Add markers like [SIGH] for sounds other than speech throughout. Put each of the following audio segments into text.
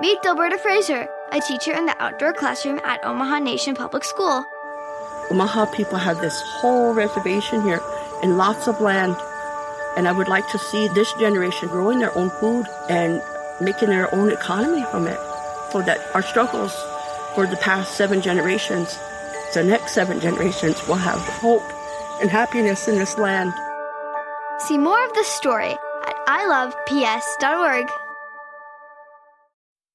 Meet Dilberta Fraser, a teacher in the outdoor classroom at Omaha Nation Public School. Omaha people have this whole reservation here and lots of land. And I would like to see this generation growing their own food and making their own economy from it so that our struggles for the past seven generations, the next seven generations will have hope and happiness in this land. See more of the story at iloveps.org.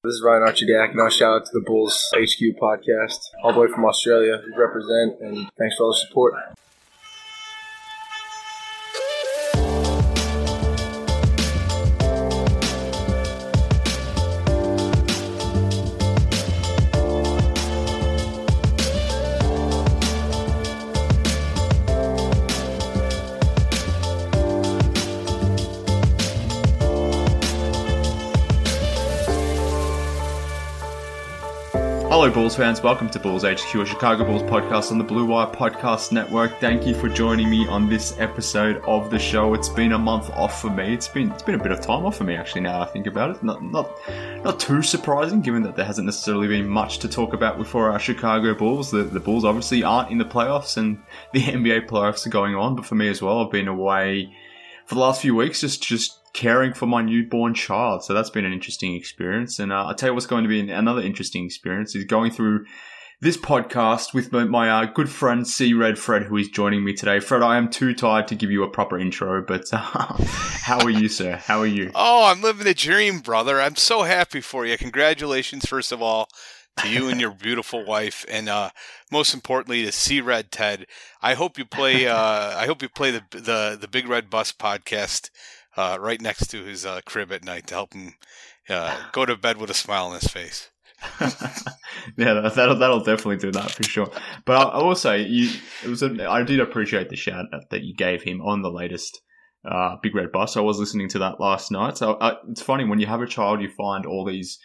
This is Ryan Archidiak, and I'll shout out to the Bulls HQ podcast, all the way from Australia. We represent, and thanks for all the support. Hello, Bulls fans. Welcome to Bulls HQ, a Chicago Bulls podcast on the Blue Wire Podcast Network. Thank you for joining me on this episode of the show. It's been a month off for me. It's been it's been a bit of time off for me actually. Now I think about it, not not not too surprising given that there hasn't necessarily been much to talk about for our Chicago Bulls. The the Bulls obviously aren't in the playoffs, and [LAUGHS] the NBA playoffs are going on. But for me as well, I've been away for the last few weeks, just just caring for my newborn child. So that's been an interesting experience. And uh, I'll tell you what's going to be another interesting experience is going through this podcast with my, my uh, good friend C Red Fred, who is joining me today. Fred, I am too tired to give you a proper intro, but uh, [LAUGHS] how are you, sir? How are you? Oh, I'm living the dream, brother. I'm so happy for you. Congratulations, first of all, to you and your beautiful wife, and uh, most importantly, to C Red Ted. I hope you play. Uh, I hope you play the the the Big Red Bus podcast uh, right next to his uh, crib at night to help him uh, [SIGHS] go to bed with a smile on his face. [LAUGHS] yeah, that'll that'll definitely do that for sure. But I, I will say, you it was a, I did appreciate the shout that you gave him on the latest uh, Big Red Bus. I was listening to that last night. So uh, it's funny when you have a child, you find all these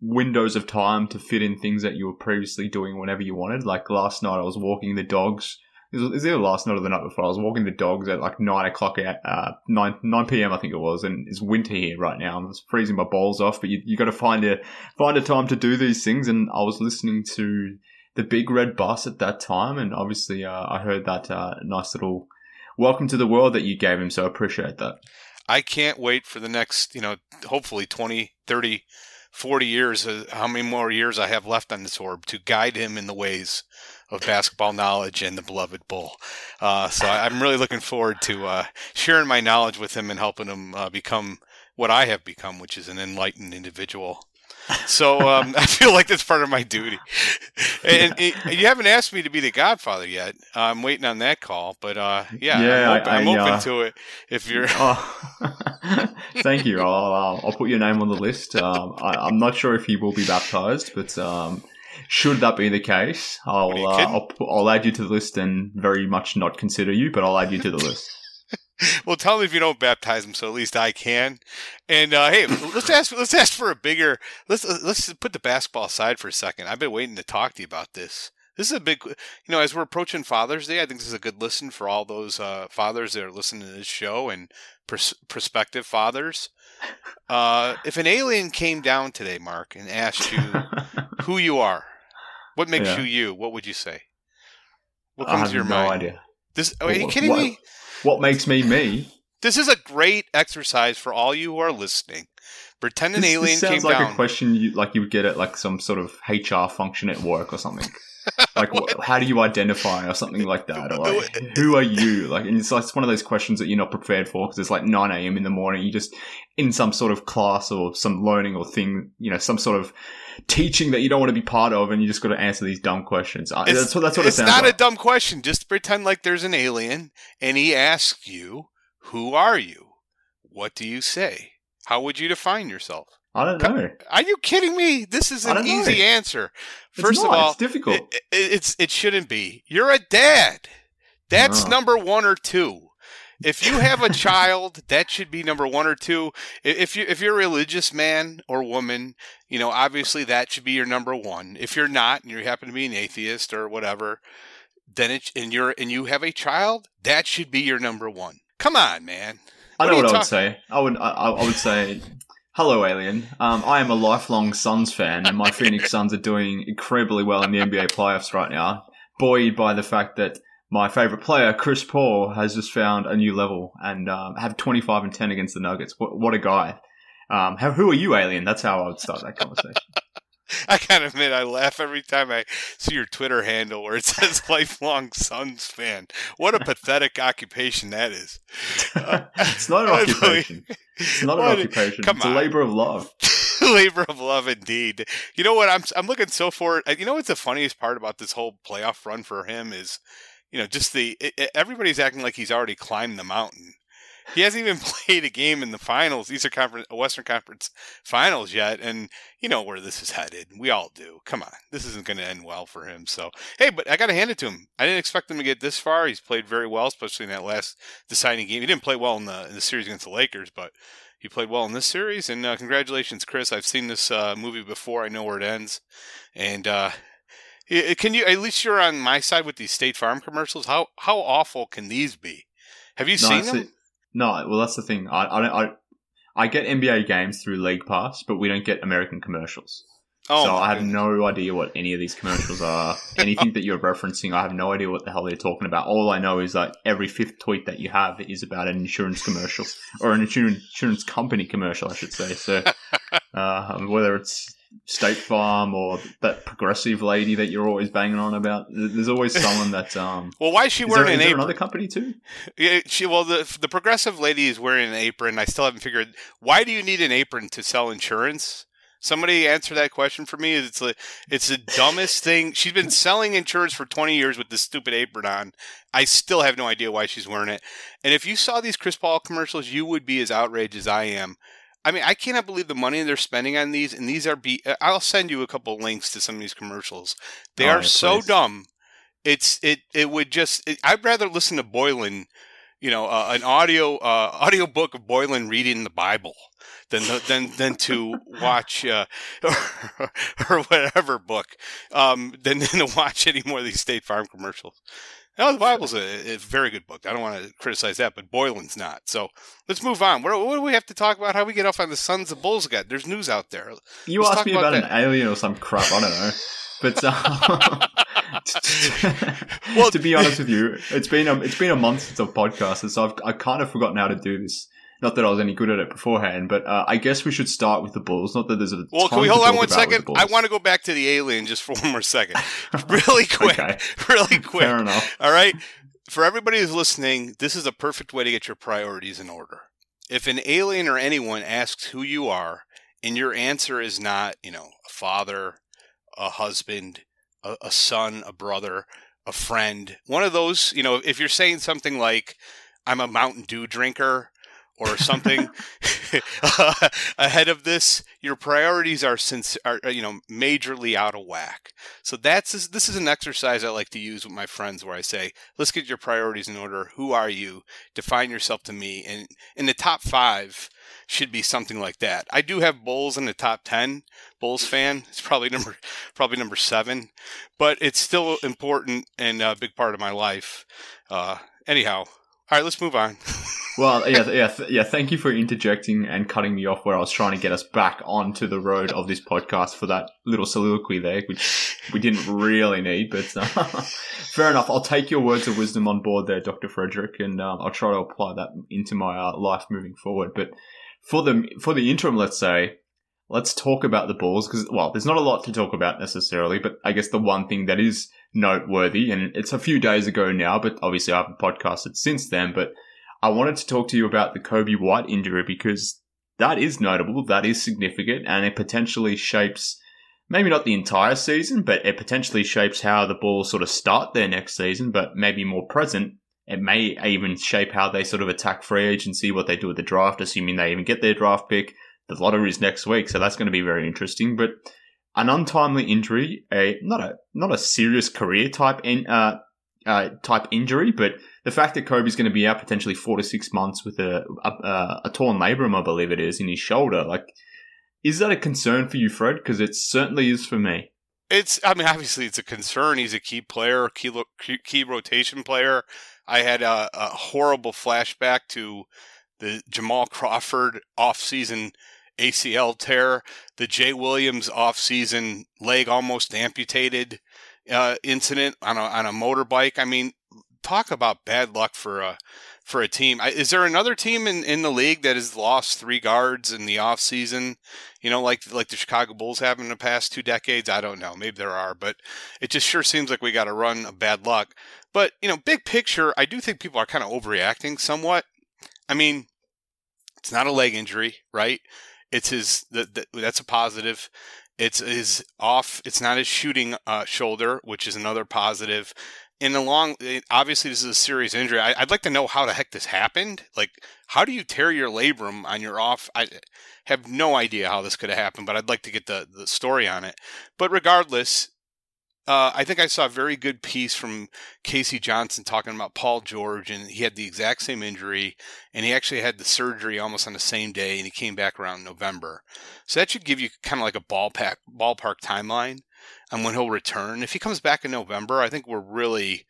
windows of time to fit in things that you were previously doing whenever you wanted. Like last night, I was walking the dogs it was, either last night or the night before. I was walking the dogs at like nine o'clock at uh, nine nine p.m. I think it was, and it's winter here right now. I'm freezing my balls off, but you you got to find a find a time to do these things. And I was listening to the Big Red Bus at that time, and obviously uh, I heard that uh, nice little welcome to the world that you gave him. So I appreciate that. I can't wait for the next, you know, hopefully 20, 30, 40 years, uh, how many more years I have left on this orb to guide him in the ways of basketball knowledge and the beloved bull. Uh, so I'm really looking forward to uh, sharing my knowledge with him and helping him uh, become what I have become, which is an enlightened individual. So um, [LAUGHS] I feel like that's part of my duty. And, and, you haven't asked me to be the godfather yet. I'm waiting on that call, but uh, yeah, yeah, I'm open, I, am open uh, to it. If you're, [LAUGHS] oh. [LAUGHS] thank you. I'll, I'll, put your name on the list. Um, I, am not sure if he will be baptized, but um, should that be the case, I'll uh, I'll, I'll add you to the list and very much not consider you, but I'll add you to the list. [LAUGHS] well, tell me if you don't baptize him, so at least I can. And uh, hey, let's ask let's ask for a bigger. Let's let's put the basketball aside for a second. I've been waiting to talk to you about this. This is a big, you know, as we're approaching Father's Day, I think this is a good listen for all those uh, fathers that are listening to this show and pers- prospective fathers. Uh, if an alien came down today, Mark, and asked you [LAUGHS] who you are, what makes yeah. you you? What would you say? What comes to your no mind? idea. This are you kidding what, me? What makes me me? This is a great exercise for all you who are listening Pretend an This, alien this sounds like down. a question you like you would get at like some sort of HR function at work or something. [LAUGHS] Like, how do you identify or something like that? Or like, [LAUGHS] who are you? Like, and it's like it's one of those questions that you're not prepared for because it's like 9 a.m. in the morning. You just in some sort of class or some learning or thing, you know, some sort of teaching that you don't want to be part of, and you just got to answer these dumb questions. It's- that's what that's what it it's sounds not like. a dumb question. Just pretend like there's an alien and he asks you, "Who are you?" What do you say? How would you define yourself? I don't know. Are you kidding me? This is an don't know. easy answer. First of all, it's difficult. It, it- it's it shouldn't be. You're a dad. That's Oh. number one or two. If you have a child, that should be number one or two. If you if you're a religious man or woman, you know obviously that should be your number one. If you're not, and you happen to be an atheist or whatever, then it and you're and you have a child, that should be your number one. Come on, man. I know what I would say. I would I, I would say, "Hello, alien. Um, I am a lifelong Suns fan, and my [LAUGHS] Phoenix Suns are doing incredibly well in the NBA playoffs right now, buoyed by the fact that my favorite player, Chris Paul, has just found a new level and um, have 25 and 10 against the Nuggets. What, what a guy! Um, how, who are you, alien? That's how I would start that conversation. [LAUGHS] I gotta admit, I laugh every time I see your Twitter handle where it says [LAUGHS] "lifelong Suns fan." What a [LAUGHS] pathetic occupation that is. it's not an occupation. It's not an occupation. Come it's on. a labor of love. labor of love indeed. You know what? I'm I'm looking so forward. You know what's the funniest part about this whole playoff run for him is, you know, just the it, it- everybody's acting like he's already climbed the mountain. He hasn't even [LAUGHS] played a game in the finals, Eastern Conference, Western Conference Finals yet, and you know where this is headed. We all do. Come on, this isn't going to end well for him. So hey, but I got to hand it to him. I didn't expect him to get this far. He's played very well, especially in that last deciding game. He didn't play well in the in the series against the Lakers, but he played well in this series. And uh, congratulations, Chris. I've seen this uh, movie before. I know where it ends. And uh, can you at least you're on my side with these State Farm commercials? How how awful can these be? Have you No, seen them? No, well, that's the thing. I, I don't. I, I get NBA games through League Pass, but we don't get American commercials. Oh, so I have goodness. no idea what any of these commercials are. [LAUGHS] Anything that you're referencing, I have no idea what the hell they're talking about. All I know is that every fifth tweet that you have is about an insurance commercial or an insurance insurance company commercial, I should say. So [LAUGHS] uh, whether it's State Farm or that progressive lady that you're always banging on about, there's always [LAUGHS] someone that. Um, Well, why is she wearing there, an apron? another company too? Yeah, she well the the progressive lady is wearing an apron. I still haven't figured why do you need an apron to sell insurance? Somebody answer that question for me. It's the it's the dumbest thing. She's been selling insurance for twenty years with this stupid apron on. I still have no idea why she's wearing it. And if you saw these Chris Paul commercials, you would be as outraged as I am. I mean, I cannot believe the money they're spending on these. And these are be. I'll send you a couple links to some of these commercials. They Oh, are so dumb. It's it it would just. It, I'd rather listen to Boylan you know, uh, an audio uh, audio book of Boylan reading the Bible than than than to watch uh, [LAUGHS] or, or whatever book um, than, than to watch any more of these State Farm commercials. Now the Bible's a, a very good book. I don't want to criticize that, but Boylan's not. So let's move on. What, what do we have to talk about? How we get off on the Sons of Bulls? Got there's news out there. You Let's asked me about about, an alien or some crap. I don't know. But uh, [LAUGHS] [LAUGHS] Well- to be honest with you, it's been a, it's been a month since I've podcasted, so I've I kind of forgotten how to do this. Not that I was any good at it beforehand, but uh, I guess we should start with the Bulls. Not that there's a Well, can we hold on one second? I want to go back to the alien just for [LAUGHS] one more second, [LAUGHS] really quick, Okay. [LAUGHS] really quick. Fair enough. All right. For everybody who's listening, this is a perfect way to get your priorities in order. If an alien or anyone asks who you are, and your answer is not, you know, a father, a husband, a, a son, a brother, a friend, one of those, you know, if you're saying something like, I'm a Mountain Dew drinker or something [LAUGHS] ahead of this, your priorities are, since, are, you know, majorly out of whack. So that's this is an exercise I like to use with my friends where I say, let's get your priorities in order. Who are you? Define yourself to me. And in the top five should be something like that. I do have Bulls in the top ten. Bulls fan. It's probably number probably number seven, but it's still important and a big part of my life. Uh, anyhow, all right, let's move on. [LAUGHS] Well, yeah, yeah, th- yeah. Thank you for interjecting and cutting me off where I was trying to get us back onto the road of this podcast for that little soliloquy there, which we didn't really need. But uh, [LAUGHS] fair enough. I'll take your words of wisdom on board there, Doctor Frederick, and um, I'll try to apply that into my uh, life moving forward. But for the for the interim, let's say, let's talk about the Bulls because well, there's not a lot to talk about necessarily, but I guess the one thing that is noteworthy, and it's a few days ago now, but obviously I haven't podcasted since then, but I wanted to talk to you about the Coby White injury because that is notable, that is significant, and it potentially shapes maybe not the entire season, but it potentially shapes how the Bulls sort of start their next season, but maybe more present. It may even shape how they sort of attack free agency, what they do with the draft, assuming they even get their draft pick. The lottery is next week, so that's going to be very interesting. But an untimely injury, a not a not a serious career type in, uh, uh, type injury, but the fact that Coby's going to be out potentially four to six months with a a, a torn labrum, I believe it is, in his shoulder, like is that a concern for you, Fred? Because it certainly is for me. It's, I mean, obviously it's a concern. He's a key player, key key rotation player. I had a, a horrible flashback to the Jamal Crawford offseason ACL tear, the Jay Williams offseason leg almost amputated uh, incident on a on a motorbike. I mean, talk about bad luck for a for a team. Is there another team in, in the league that has lost three guards in the offseason? You know, like like the Chicago Bulls have in the past two decades. I don't know. Maybe there are, but it just sure seems like we got a run of bad luck. But you know, big picture, I do think people are kind of overreacting somewhat. I mean, it's not a leg injury, right? It's his. The, the, that's a positive. It's his off. It's not his shooting uh, shoulder, which is another positive in a long, eh, obviously this is a serious injury. I, would like to know how the heck this happened. Like, how do you tear your labrum on your off? I have no idea how this could have happened, but I'd like to get the the story on it. But regardless, uh, I think I saw a very good piece from Casey Johnson talking about Paul George, and he had the exact same injury, and he actually had the surgery almost on the same day, and he came back around November. So that should give you kind of like a ballpark ballpark timeline on when he'll return. If he comes back in November, I think we're really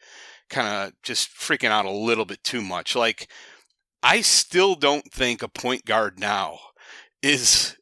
kind of just freaking out a little bit too much. Like, I still don't think a point guard now is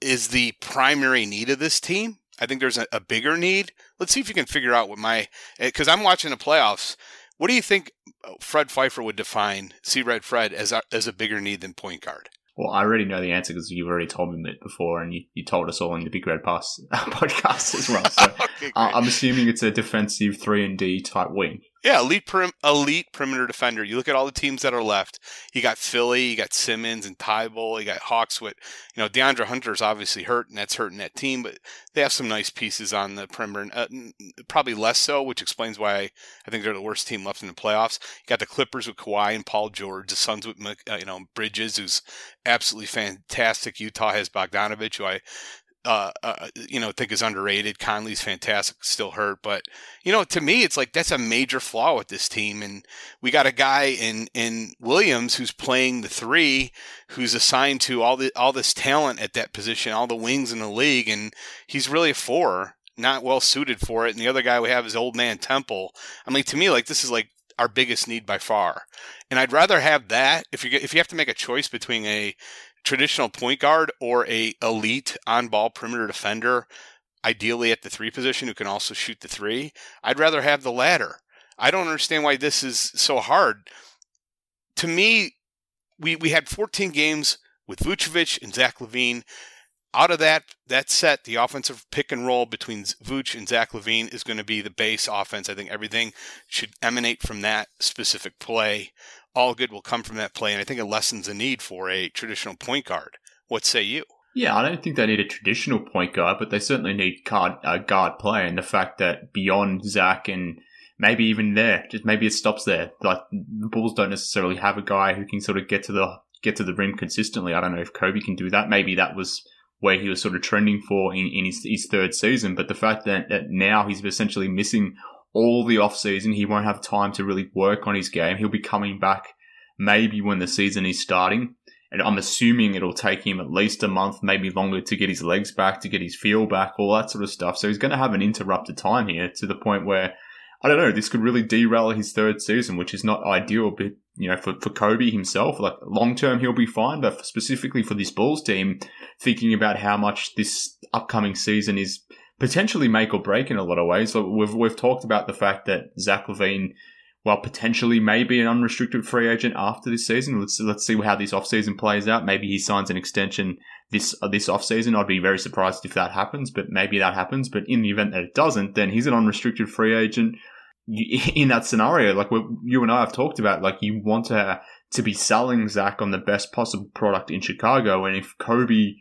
is the primary need of this team. I think there's a, a bigger need. Let's see if you can figure out what my eh, because I'm watching the playoffs. What do you think uh, Fred Pfeiffer would define C Red Fred as a, as a bigger need than point guard? Well, I already know the answer because you've already told me it before, and you, you told us all in the Big Red Bus [LAUGHS] podcast as well. So [LAUGHS] okay, I'm assuming it's a defensive three and D type wing. Yeah, elite elite perimeter defender. You look at all the teams that are left. You got Philly, you got Simmons and Thybulle, you got Hawkswood. You know, DeAndre Hunter's obviously hurt, and that's hurting that team. But they have some nice pieces on the perimeter. Uh, probably less so, which explains why I think they're the worst team left in the playoffs. You got the Clippers with Kawhi and Paul George. The Suns with uh, you know Bridges, who's absolutely fantastic. Utah has Bogdanovich, who I uh, uh, you know, think is underrated. Conley's fantastic, still hurt, but you know, to me, it's like that's a major flaw with this team. And we got a guy in in Williams who's playing the three, who's assigned to all the all this talent at that position, all the wings in the league, and he's really a four, not well suited for it. And the other guy we have is old man Temple. I mean, to me, like this is like our biggest need by far. And I'd rather have that if you if you have to make a choice between a traditional point guard or a elite on ball perimeter defender, ideally at the three position who can also shoot the three. I'd rather have the latter. I don't understand why this is so hard. To me, we, we had 14 games with Vucevic and Zach LaVine. Out of that that set, the offensive pick and roll between Vuce and Zach LaVine is going to be the base offense. I think everything should emanate from that specific play all good will come from that play. And I think it lessens the need for a traditional point guard. What say you? Yeah, I don't think they need a traditional point guard, but they certainly need guard, uh, guard play. And the fact that beyond Zach and maybe even there, just maybe it stops there. Like the Bulls don't necessarily have a guy who can sort of get to the get to the rim consistently. I don't know if Coby can do that. Maybe that was where he was sort of trending for in, in his, his third season. But the fact that, that now he's essentially missing all the off season. He won't have time to really work on his game. He'll be coming back maybe when the season is starting. And I'm assuming it'll take him at least a month, maybe longer to get his legs back, to get his feel back, all that sort of stuff. So he's going to have an interrupted time here to the point where, I don't know, this could really derail his third season, which is not ideal, but, you know, for, for Coby himself. Like long term, he'll be fine, but specifically for this Bulls team, thinking about how much this upcoming season is potentially make or break in a lot of ways. We've we've talked about the fact that Zach LaVine, well, potentially may be an unrestricted free agent after this season. Let's let's see how this offseason plays out. Maybe he signs an extension this this offseason. I'd be very surprised if that happens, but maybe that happens. But in the event that it doesn't, then he's an unrestricted free agent. [LAUGHS] In that scenario, like you and I have talked about, like you want to to be selling Zach on the best possible product in Chicago, and if Coby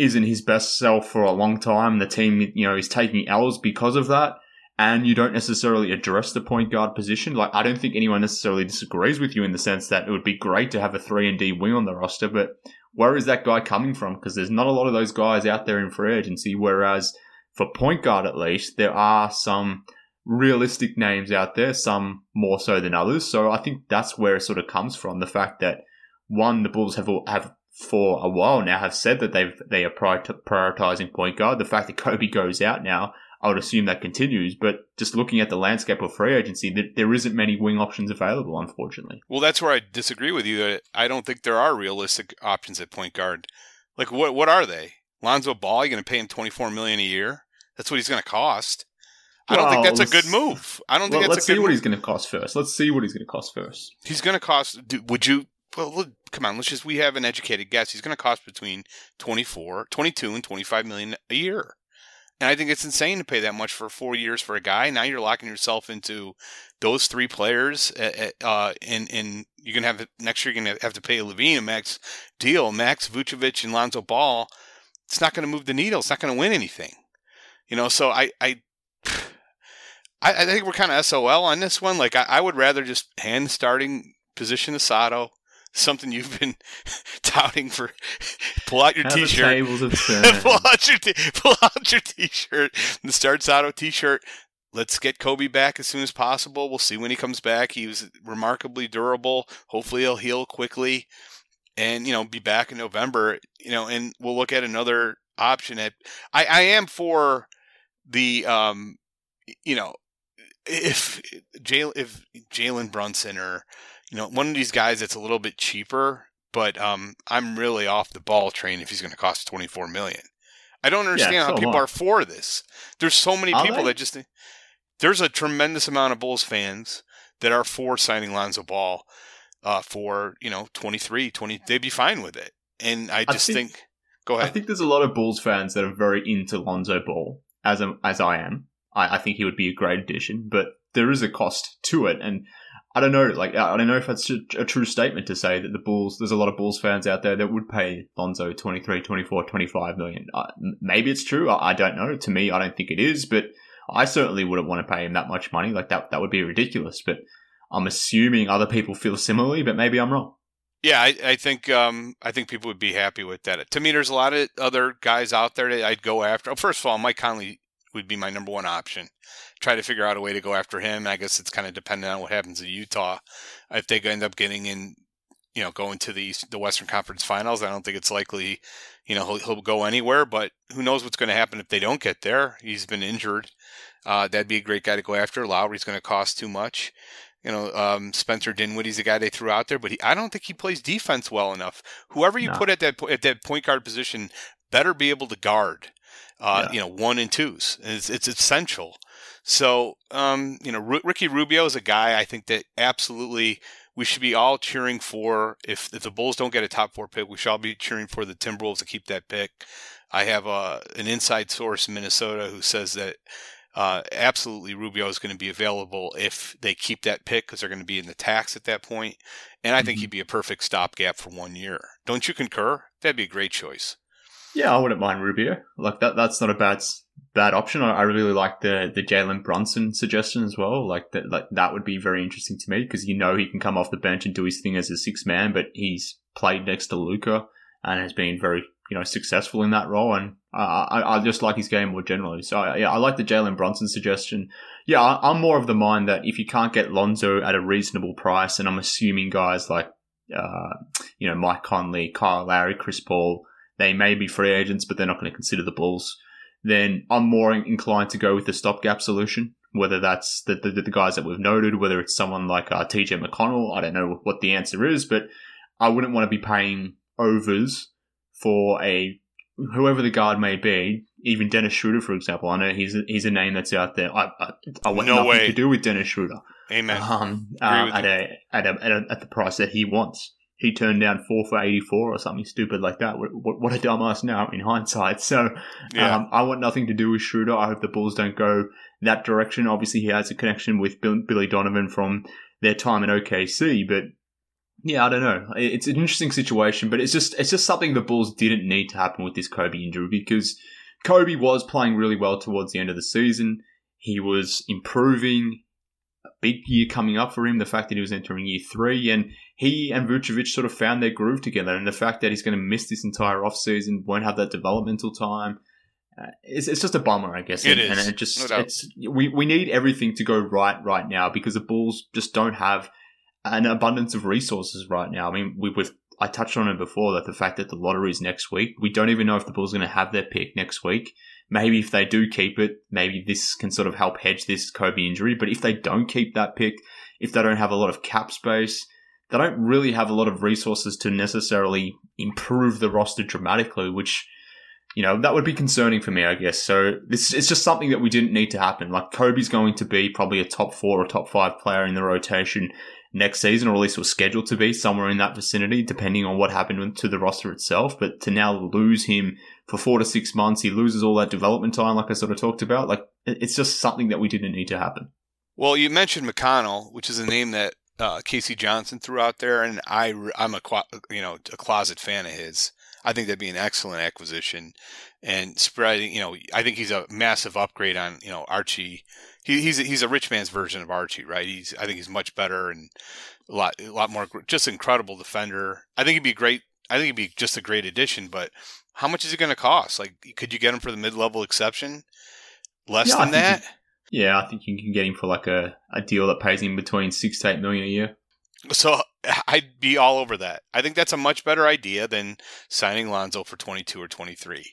isn't his best self for a long time, the team you know is taking L's because of that and you don't necessarily address the point guard position. Like, I don't think anyone necessarily disagrees with you in the sense that it would be great to have a 3 and D wing on the roster, but where is that guy coming from? Because there's not a lot of those guys out there in free agency, whereas for point guard at least, there are some realistic names out there, some more so than others. So I think that's where it sort of comes from. The fact that one, the Bulls have have for a while now have said that they've they are prioritizing point guard. The fact that Coby goes out now I would assume that continues. But just looking at the landscape of free agency, there isn't many wing options available, unfortunately. Well, that's where I disagree with you. I don't think there are realistic options at point guard. Like, what what are they? Lonzo Ball, you're going to pay him twenty four million a year. That's what he's going to cost. I don't think that's a good move. I don't think well, that's let's see what move. he's going to cost first. Let's see what he's going to cost first. He's going to cost. Would you? Well, come on. Let's just. We have an educated guess. He's going to cost between 24, 22 and 25 million a year. And I think it's insane to pay that much for four years for a guy. Now you're locking yourself into those three players, uh, and and you're gonna have next year. You're gonna have to pay LaVine a max deal. Max Vucevic and Lonzo Ball. It's not gonna move the needle. It's not gonna win anything. You know. So I I [SIGHS] I, think we're kind of SOL on this one. Like I, I would rather just hand starting position to Sato something you've been [LAUGHS] touting for. [LAUGHS] pull out your How t-shirt. tables have [LAUGHS] pull out your t- pull out your t-shirt. The Start Sato t-shirt. Let's get Coby back as soon as possible. We'll see when he comes back. He was remarkably durable. Hopefully, he'll heal quickly, and you know, be back in November. You know, and we'll look at another option. At I, I am for the um, you know, if Jalen if Jalen Brunson or you know, one of these guys that's a little bit cheaper, but um, I'm really off the ball train if he's going to cost 24 million. I don't understand yeah, so how people are for this. There's so many are people they? that just there's a tremendous amount of Bulls fans that are for signing Lonzo Ball uh, for you know 23, 20. They'd be fine with it, and I just I think, think, Go ahead. I think there's a lot of Bulls fans that are very into Lonzo Ball, as a, as I am. I, I think he would be a great addition, but there is a cost to it, and I don't know. Like, I don't know if that's a true statement to say that the Bulls, there's a lot of Bulls fans out there that would pay Lonzo 23, 24, 25 million. Uh, maybe it's true. I, I, don't know. To me, I don't think it is, but I certainly wouldn't want to pay him that much money. Like, that, that would be ridiculous. But I'm assuming other people feel similarly, but maybe I'm wrong. Yeah, I, I think um, I think people would be happy with that. To me, there's a lot of other guys out there that I'd go after. First of all, Mike Conley would be my number one option try to figure out a way to go after him. I guess it's kind of dependent on what happens in Utah. If they end up getting in, you know, going to the the Western Conference Finals, I don't think it's likely, you know, he'll, he'll go anywhere. But who knows what's going to happen if they don't get there? He's been injured. Uh, that'd be a great guy to go after. Lowry's going to cost too much. You know, um, Spencer Dinwiddie's the guy they threw out there, but he, I don't think he plays defense well enough. Whoever you no. put at that at that point guard position better be able to guard. Uh, yeah. You know, one and twos. It's, it's essential. So, um, you know, R- Ricky Rubio is a guy I think that absolutely we should be all cheering for. If, if the Bulls don't get a top four pick, we should all be cheering for the Timberwolves to keep that pick. I have a, uh, an inside source in Minnesota who says that uh, absolutely Rubio is going to be available if they keep that pick because they're going to be in the tax at that point. And I think mm-hmm. he'd be a perfect stopgap for one year. Don't you concur? That'd be a great choice. Yeah, I wouldn't mind Rubio. Like that. That's not a bad bad option. I, really like the the Jalen Brunson suggestion as well. Like that, like that would be very interesting to me because you know he can come off the bench and do his thing as a six man, but he's played next to Luka and has been very you know successful in that role. And I, I just like his game more generally. So yeah, I like the Jalen Brunson suggestion. Yeah, I, I'm more of the mind that if you can't get Lonzo at a reasonable price, and I'm assuming guys like uh, you know Mike Conley, Kyle Lowry, Chris Paul, they may be free agents, but they're not going to consider the Bulls then I'm more inclined to go with the stopgap solution. Whether that's the, the, the guys that we've noted, whether it's someone like uh, TJ McConnell, I don't know what the answer is, but I wouldn't want to be paying overs for a whoever the guard may be even Dennis Schroeder, for example. I know he's a, he's a name that's out there. I I, I want No nothing way. to do with Dennis Schroeder Amen. um, um, at, a, at, a, at a at the price that he wants. He turned down four for eighty four or something stupid like that. What, what, what a dumbass now in hindsight. [LAUGHS] So Yeah. um, I want nothing to do with Schroeder. I hope the Bulls don't go that direction. Obviously, he has a connection with Bill, Billy Donovan from their time in OKC, but yeah, I don't know. It's an interesting situation, but it's just it's just something the Bulls didn't need to happen with this Coby injury because Coby was playing really well towards the end of the season. He was improving. A big year coming up for him. The fact that he was entering year three, and he and Vucevic sort of found their groove together, and the fact that he's going to miss this entire offseason, won't have that developmental time. Uh, it's, it's just a bummer, I guess. It and, is, and it just no it's we we need everything to go right right now because the Bulls just don't have an abundance of resources right now. I mean, we, we've I touched on it before that the fact that the lottery is next week, we don't even know if the Bulls are going to have their pick next week. Maybe if they do keep it, maybe this can sort of help hedge this Coby injury. But if they don't keep that pick, if they don't have a lot of cap space, they don't really have a lot of resources to necessarily improve the roster dramatically, which you know that would be concerning for me, I guess. So this it's just something that we didn't need to happen. Like Coby's going to be probably a top four or top five player in the rotation next season, or at least was scheduled to be somewhere in that vicinity, depending on what happened to the roster itself. But to now lose him for four to six months, he loses all that development time, like I sort of talked about. Like it's just something that we didn't need to happen. Well, you mentioned McConnell, which is a name that uh, Casey Johnson threw out there, and I I'm a you know a closet fan of his. I think that'd be an excellent acquisition, and spreading. You know, I think he's a massive upgrade on you know Archie. He, he's a, he's a rich man's version of Archie, right? He's I think he's much better and a lot a lot more just incredible defender. I think he'd be great. I think he'd be just a great addition, but how much is it going to cost? Like, could you get him for the mid level exception? Less Yeah, than that? Yeah, I think you can get him for like a, a deal that pays him between six to eight million a year. So [LAUGHS] I'd be all over that. I think that's a much better idea than signing Lonzo for 22 or 23.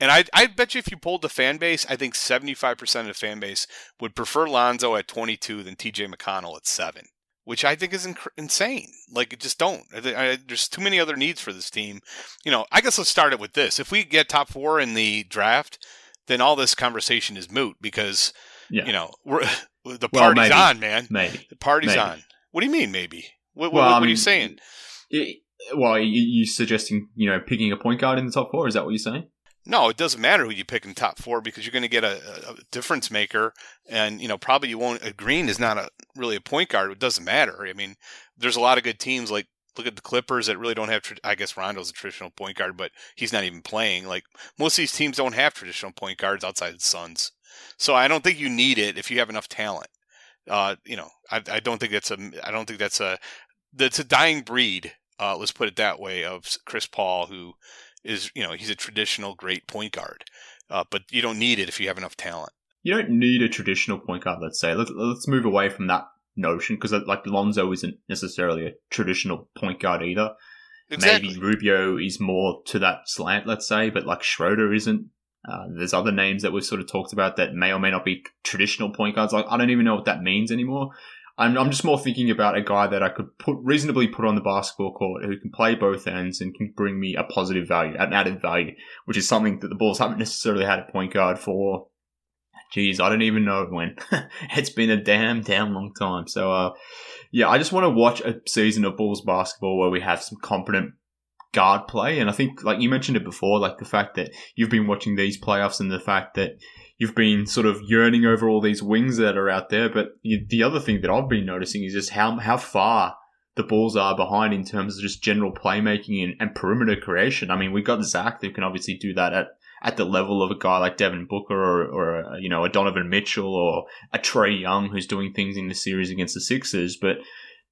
And I I bet you if you polled the fan base, I think 75% of the fan base would prefer Lonzo at 22 than TJ McConnell at 7, which I think is inc- insane. Like just don't. I, I, there's too many other needs for this team. You know, I guess let's start it with this. If we get top 4 in the draft, then all this conversation is moot because, Yeah, you know, we're [LAUGHS] the party's maybe. on, man. maybe. The party's Maybe. on. What do you mean, maybe? What, Well, what, I what are you saying? Y- Well, you, you suggesting you know picking a point guard in the top four? Is that what you're saying? No, it doesn't matter who you pick in top four because you're going to get a, a difference maker, and you know probably you won't. A Green is not a really a point guard. It doesn't matter. I mean, there's a lot of good teams like look at the Clippers that really don't have. I guess Rondo's a traditional point guard, but he's not even playing. Like most of these teams don't have traditional point guards outside the Suns, so I don't think you need it if you have enough talent. Uh, you know, I, I don't think that's a. I don't think that's a. That's a dying breed. Uh, let's put it that way. Of Chris Paul, who is you know he's a traditional great point guard, uh, but you don't need it if you have enough talent. You don't need a traditional point guard. Let's say let's let's move away from that notion because like Lonzo isn't necessarily a traditional point guard either. Exactly. Maybe Rubio is more to that slant, let's say, but like Schroeder isn't. Uh, there's other names that we've sort of talked about that may or may not be traditional point guards. Like I don't even know what that means anymore. I'm, I'm just more thinking about a guy that I could put reasonably put on the basketball court who can play both ends and can bring me a positive value, an added value, which is something that the Bulls haven't necessarily had a point guard for. Geez, I don't even know when. [LAUGHS] it's been a damn, damn long time. So, uh, yeah, I just want to watch a season of Bulls basketball where we have some competent guard play. And I think, like you mentioned it before, like the fact that you've been watching these playoffs and the fact that you've been sort of yearning over all these wings that are out there. But you, the other thing that I've been noticing is just how, how far the Bulls are behind in terms of just general playmaking and, and perimeter creation. I mean, we've got Zach who can obviously do that at, at the level of a guy like Devin Booker or, or you know, a Donovan Mitchell or a Trae Young who's doing things in the series against the Sixers. But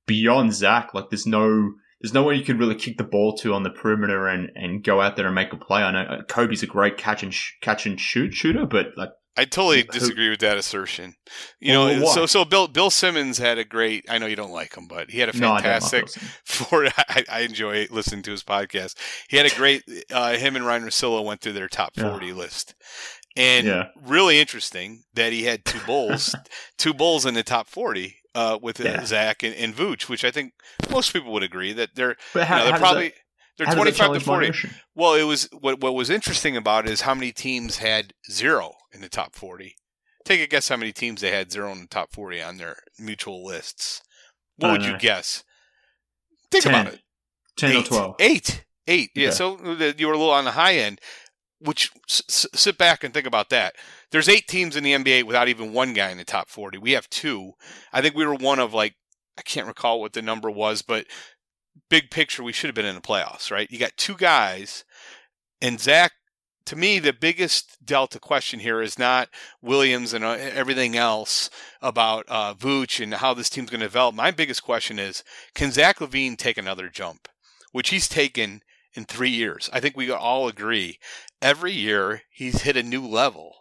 beyond Zach, like there's no, there's no way you could really kick the ball to on the perimeter and, and go out there and make a play. I know uh, Coby's a great catch and sh- catch and shoot shooter, but like I totally disagree with that assertion. You Well, know, why? so so Bill Bill Simmons had a great. I know you don't like him, but he had a no, I fantastic. [LAUGHS] I, I enjoy listening to his podcast. He had a great. Uh, him and Ryen Russillo went through their top Yeah. forty list, and Yeah. really interesting that he had two bulls, [LAUGHS] two bulls in the top forty uh, with uh, Yeah. Zach and, and Vooch, which I think most people would agree that they're But you know, they're probably that- They're How that 25 to 40. Well, it was what what was interesting about it is how many teams had zero in the top 40. Take a guess how many teams they had zero in the top 40 on their mutual lists. What would don't you guess? Think 10. about it. 10 or 12. Eight. Eight. Yeah. Okay. So uh, you were a little on the high end. Which s- sit back and think about that. There's eight teams in the NBA without even one guy in the top 40. We have two. I think we were one of like I can't recall what the number was, but big picture, we should have been in the playoffs, right? You got two guys, and Zach. To me, the biggest delta question here is not Williams and uh, everything else about uh, Vooch and how this team's going to develop. My biggest question is, can Zach LaVine take another jump, which he's taken in three years? I think we all agree. Every year he's hit a new level,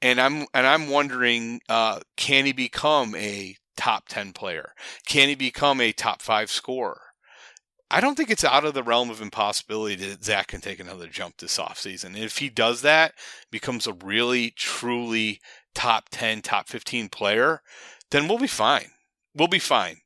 and I'm and I'm wondering, uh, can he become a top ten player? Can he become a top five scorer? I don't think it's out of the realm of impossibility that Zach can take another jump this offseason. And if he does that, becomes a really, truly top 10, top 15 player, then we'll be fine. We'll be fine.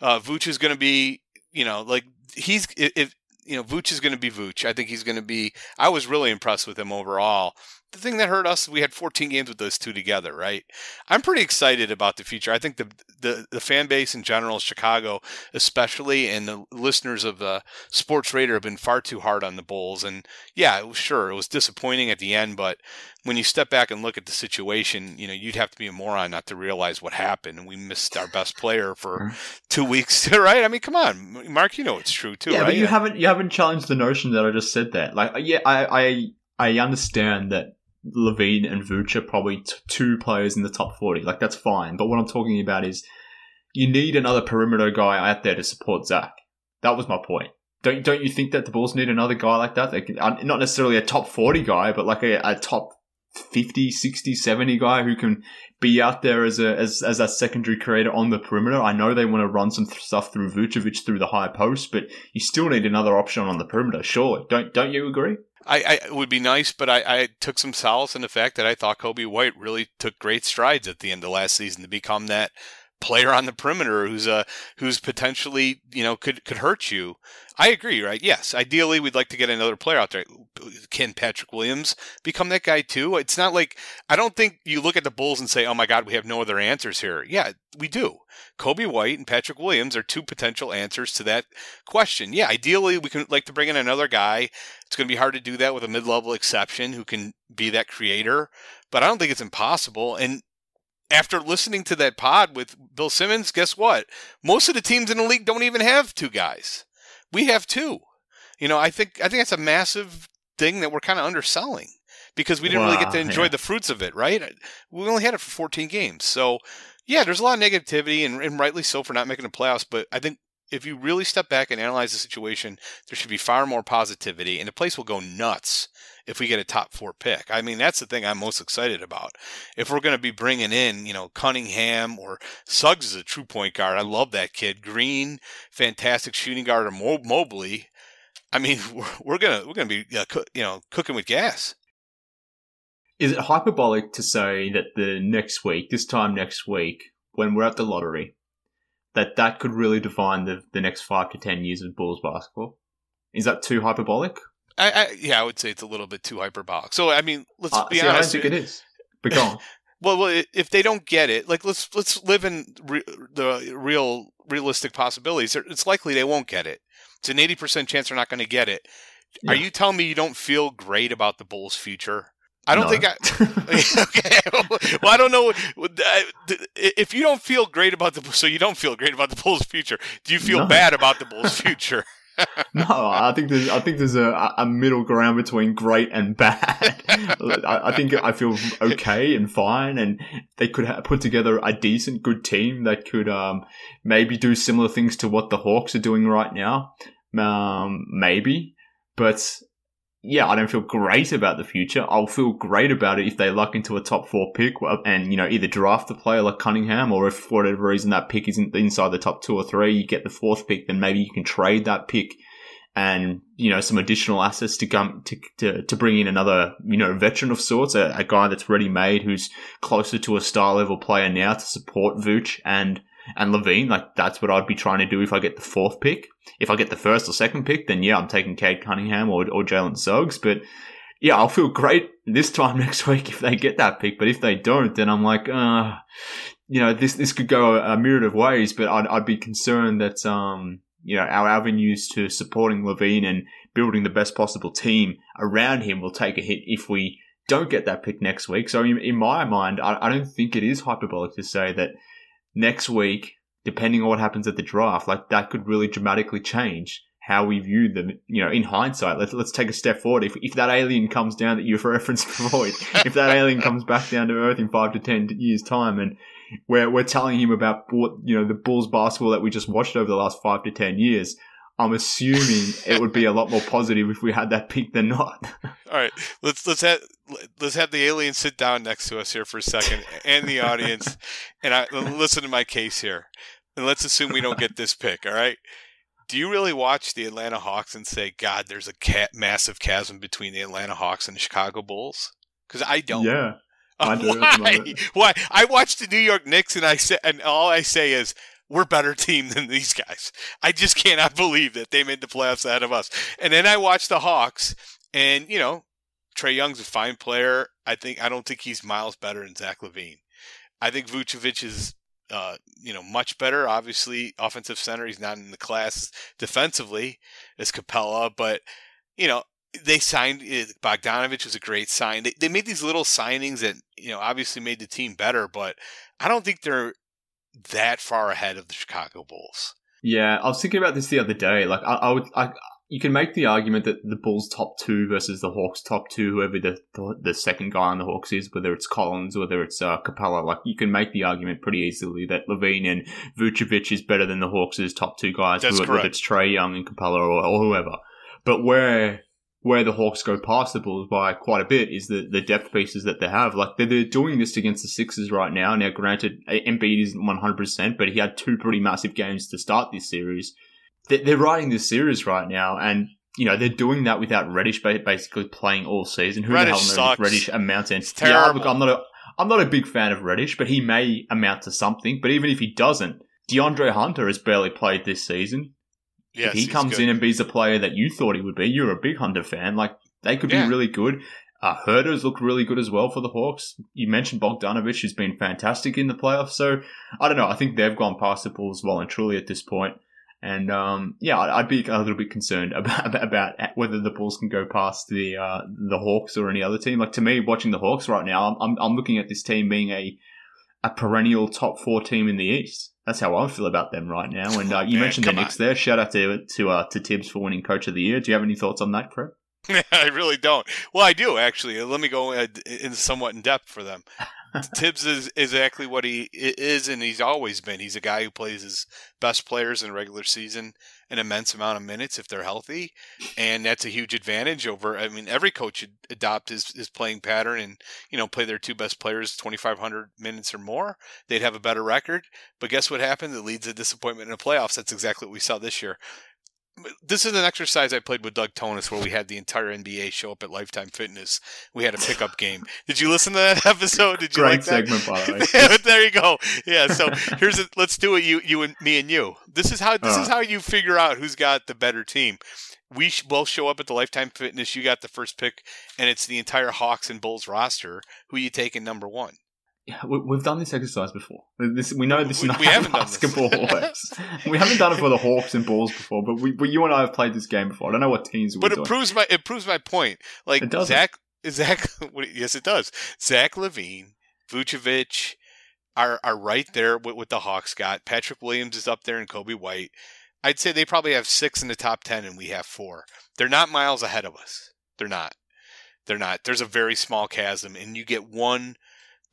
Uh, Vooch is going to be, you know, like he's, if, you know, Vooch is going to be Vooch. I think he's going to be, I was really impressed with him overall. The thing that hurt us, we had 14 games with those two together, right? I'm pretty excited about the future. I think the, the, the fan base in general, Chicago especially, and the listeners of the Sports Radar have been far too hard on the Bulls. And yeah, it was, sure, it was disappointing at the end, but when you step back and look at the situation, you know, you'd have to be a moron not to realize what happened. We missed our best player [LAUGHS] for two weeks, [LAUGHS] right? I mean, come on, Mark, you know it's true too, yeah, right? but you haven't you haven't challenged the notion that I just said that. Like, yeah, I I I understand that LaVine and Vooch are probably t- two players in the top forty. Like, that's fine. But what I'm talking about is you need another perimeter guy out there to support Zach. That was my point. Don't don't you think that the Bulls need another guy like that? Like, uh, not necessarily a top forty guy, but like a, a top 50, 60, 70 guy who can be out there as a as as a secondary creator on the perimeter. I know they want to run some th- stuff through Vucevic through the high post, but you still need another option on the perimeter. Sure, don't don't you agree? I, I it would be nice, but I, I took some solace in the fact that I thought Coby White really took great strides at the end of last season to become that player on the perimeter who's uh who's potentially you know could could hurt you. I agree, right? Yes, ideally we'd like to get another player out there. Can Patrick Williams become that guy too? It's not like I don't think you look at the Bulls and say, "Oh my God, we have no other answers here." Yeah, we do. Coby White and Patrick Williams are two potential answers to that question. Yeah, ideally we could like to bring in another guy. It's going to be hard to do that with a mid-level exception who can be that creator, but I don't think it's impossible. And after listening to that pod with Bill Simmons, guess what? Most of the teams in the league don't even have two guys. We have two. You know, I think I think that's a massive thing that we're kind of underselling because we didn't really get to enjoy yeah. the fruits of it, right? We only had it for 14 games. So, yeah, there's a lot of negativity and, and rightly so for not making the playoffs, but I think if you really step back and analyze the situation, there should be far more positivity and the place will go nuts if we get a top four pick. I mean, that's the thing I'm most excited about. If we're going to be bringing in, you know, Cunningham or Suggs is a true point guard. I love that kid. Green, fantastic shooting guard, or Mo- Mobley. I mean, [LAUGHS] we're, we're gonna we're gonna be uh, coo- you know cooking with gas. Is it hyperbolic to say that the next week, this time next week, when we're at the lottery, that that could really define the the next five to ten years of Bulls basketball? Is that too hyperbolic? I, I yeah, I would say it's a little bit too hyperbolic. So I mean, let's Uh, be see, I honest. think it is. But go on. [LAUGHS] Well, well, if they don't get it, like let's let's live in re- the real realistic possibilities. It's likely they won't get it. It's an eighty percent chance they're not going to get it. Are you telling me you don't feel great about the Bulls' future? I don't No. think I. [LAUGHS] [LAUGHS] okay. Well, I don't know. If you don't feel great about the, so you don't feel great about the Bulls' future. Do you feel No. bad about the Bulls' future? [LAUGHS] No, I think there's I think there's a, a middle ground between great and bad. [LAUGHS] I, I think I feel okay and fine, and they could ha- put together a decent, good team that could um, maybe do similar things to what the Hawks are doing right now. Um, maybe, but yeah, I don't feel great about the future. I'll feel great about it if they luck into a top four pick and, you know, either draft a player like Cunningham or if for whatever reason that pick isn't inside the top two or three, you get the fourth pick, then maybe you can trade that pick and, you know, some additional assets to come to, to, to bring in another, you know, veteran of sorts, a, a guy that's ready made who's closer to a star level player now to support Vooch and and LaVine, like that's what I'd be trying to do if I get the fourth pick. If I get the first or second pick, then yeah, I'm taking Cade Cunningham or, or Jalen Suggs. But yeah, I'll feel great this time [LAUGHS] next week if they get that pick. But if they don't, then I'm like, uh, you know, this this could go a myriad of ways. But I'd, I'd be concerned that um, you know, our avenues to supporting LaVine and building the best possible team around him will take a hit if we don't get that pick next week. So in, in my mind, I, I don't think it is hyperbolic to say that next week, depending on what happens at the draft, like that could really dramatically change how we view them, you know, in hindsight, let's, let's take a step forward. If, if that alien comes down that you've [LAUGHS] referenced before, if that alien comes back down to earth in five to 10 years time and we're, we're telling him about what, you know, the Bulls basketball that we just watched over the last five to 10 years, I'm assuming it would be a lot more [LAUGHS] positive if we had that pick than not. [LAUGHS] All right, let's let's have let's have the alien sit down next to us here for a second, and the audience, and I listen to my case here, and let's assume we don't get this pick. All right, do you really watch the Atlanta Hawks and say, "God, there's a massive chasm between the Atlanta Hawks and the Chicago Bulls"? Because I don't. Yeah. [LAUGHS] I do Why? Why? I watch the New York Knicks and I say, and all I say is, we're better [LAUGHS] team than these guys. I just cannot [LAUGHS] believe that they made the playoffs ahead of us. And then I watch the Hawks, and you know, Trae Young's a fine player. I think I don't think he's miles better than Zach LaVine. I think Vucevic is uh, you know, much better. Obviously, offensive center, he's not in the class defensively as Capela, but you know, they signed eh, Bogdanovic was a great sign. They, they made these little signings that you know obviously made the team better, but I don't think they're that far ahead of the Chicago Bulls. Yeah, I was thinking about this the other day. Like, I, I would, I, you can make the argument that the Bulls' top two versus the Hawks' top two, whoever the, the, the second guy on the Hawks is, whether it's Collins, whether it's uh, Capela, like you can make the argument pretty easily that LaVine and Vucevic is better than the Hawks' top two guys, That's whether, correct. it's Trae Young and Capela or, or whoever. But where where the Hawks go past the Bulls by quite a bit is the, the depth pieces that they have. Like they're, they're doing this against the Sixers right now. Now, granted, Embiid isn't 100%, but he had two pretty massive games to start this series. They're, they're riding this series right now, and you know they're doing that without Reddish basically playing all season. Who Reddish the hell knows sucks. Reddish amounts to? It's terrible. Yeah, look, I'm not a I'm not a big fan of Reddish, but he may amount to something. But even if he doesn't, DeAndre Hunter has barely played this season. Yes, if he comes in and be the player that you thought he would be, you're a big Hunter fan. Like they could Yeah. be really good. Uh, Huerter's looked really good as well for the Hawks. You mentioned Bogdanovic, who's been fantastic in the playoffs. So I don't know. I think they've gone past the Bulls well and truly at this point. And um, yeah, I'd be a little bit concerned [LAUGHS] about about whether the Bulls can go past the uh, the Hawks or any other team. Like to me, watching the Hawks right now, I'm, I'm looking at this team being a a perennial top four team in the East. That's how I feel about them right now. And uh, you [LAUGHS] Man, mentioned the Knicks there. Shout out to to uh, to Thibs for winning Coach of the Year. Do you have any thoughts on that, Craig? [LAUGHS] I really don't. Well, I do actually. Let me go uh, in somewhat in depth for them. [LAUGHS] Thibs is exactly what he is, and he's always been. He's a guy who plays his best players in regular season an immense amount of minutes if they're healthy, and that's a huge advantage over. I mean, every coach should adopt his, his playing pattern and you know play their two best players twenty five hundred minutes or more. They'd have a better record. But guess what happened? It leads to disappointment in the playoffs. That's exactly what we saw this year this is an exercise I played with Doug Thonus where we had the entire NBA show up at Lifetime Fitness. We had a pickup [LAUGHS] game. Did you listen to that [LAUGHS] episode? Did you Great like that? segment, by the way. [LAUGHS] There you go. Yeah, so here's a, let's do it. You, you, and me and you. This is how this is Uh. how you figure out who's got the better team. We sh- both show up at the Lifetime Fitness. You got the first pick, and it's the entire Hawks and Bulls roster. Who you taking number one? We've done this exercise before. This, we know this We- is not we how haven't done this. basketball [LAUGHS] works. we haven't done it for the Hawks and Bulls before, but we, we, you and I have played this game before. I don't know what teams we're But it doing. proves my it proves my point. Like It doesn't. Zach Zach [LAUGHS] yes it does. Zach LaVine, Vucevic are are right there with what the Hawks got. Patrick Williams is up there and Coby White. I'd say they probably have six in the top ten and we have four. They're not miles ahead of us. They're not. They're not. There's a very small chasm and you get one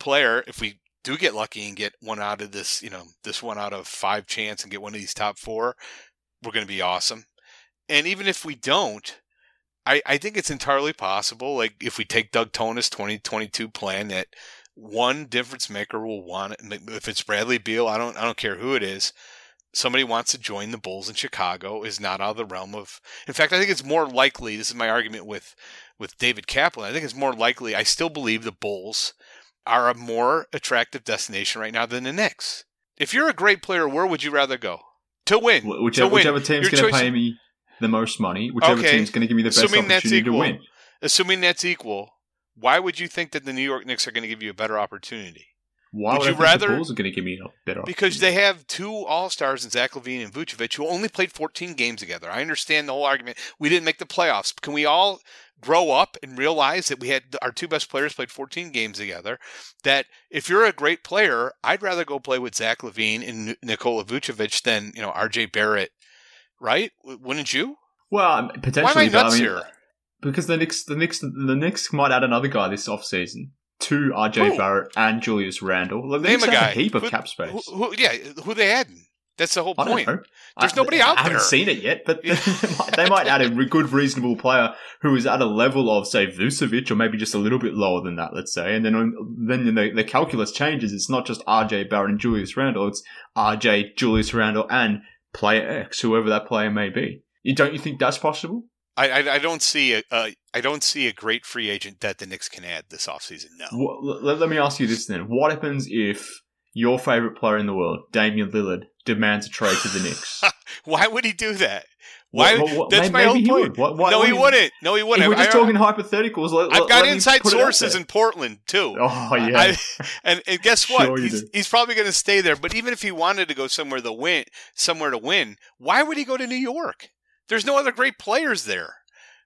player if we do get lucky and get one out of this, you know, this one out of five chance and get one of these top four, we're going to be awesome. And even if we don't, I, I think it's entirely possible. Like if we take Doug Thonus' 2022 plan, that one difference maker will want it. If it's Bradley Beal, I don't I don't care who it is. Somebody wants to join the Bulls in Chicago is not out of the realm of. In fact, I think it's more likely. This is my argument with with David Kaplan. I think it's more likely. I still believe the Bulls are a more attractive destination right now than the Knicks. If you're a great player, where would you rather go to win? Wh- Whichever, to win. whichever team's going to choice- pay me the most money, whichever Okay. team's going to give me the best Assuming that's opportunity to equal. win. Assuming that's equal, why would you think that the New York Knicks are going to give you a better opportunity? Why Would would, you rather- the Bulls are going to give me a better Because they have two All Stars in Zach LaVine and Vucevic who only played 14 games together. I understand the whole argument. We didn't make the playoffs. Can we all grow up and realize that we had our two best players played 14 games together? That if you're a great player, I'd rather go play with Zach LaVine and Nikola Vucevic than you know R.J. Barrett, right? Wouldn't you? well, um, Why potentially, am I nuts I mean, here? because the Knicks, the Knicks, the Knicks might add another guy this offseason to RJ Who? Barrett and Julius Randle. Like, the Name Knicks a have guy. a heap of Who- cap space. Who, who, yeah, who they adding? That's the whole I don't point. know. There's I- nobody out there. I haven't there. seen it yet, but [LAUGHS] [LAUGHS] they might, they might add a re- good, reasonable player who is at a level of, say, Vucevic, or maybe just a little bit lower than that. Let's say, and then on, then the, the calculus changes. It's not just RJ Barrett and Julius Randle; it's RJ, Julius Randle, and player X, whoever that player may be. You don't you think that's possible? I, I, I don't see a uh, don't see a great free agent that the Knicks can add this offseason. No. What, let, let me ask you this then: What happens if your favorite player in the world, Damian Lillard, demands a trade to the Knicks? [LAUGHS] Why would he do that? Why? What- what- that's my whole point. Why- why no, he wouldn't. No, he wouldn't. we're just I- talking hypotheticals, let, I've got inside put it out sources in Portland too. [LAUGHS] Oh yeah, I, and, and guess what? Sure he's, he's probably going to stay there. But even if he wanted to go somewhere to win, somewhere to win, why would he go to New York? There's no other great players there.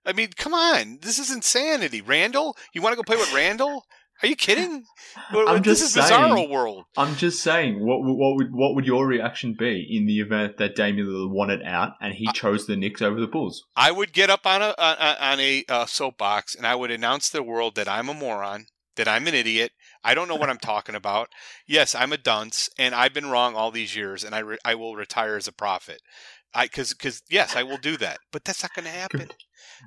I mean, come on, this is insanity. Randle, you want to go play with Randle? Are you kidding? [LAUGHS] I'm this just is saying. bizarro world. I'm just saying, what would- what would what would your reaction be in the event that Damian Lillard wanted out and he chose the Knicks over the Bulls? I would get up on a on, on a uh, soapbox and I would announce to the world that I'm a moron, that I'm an idiot. I don't know what I'm talking about. Yes, I'm a dunce, and I've been wrong all these years, and I re- I will retire as a prophet. I because because yes, I will do that, but that's not going to happen. [LAUGHS]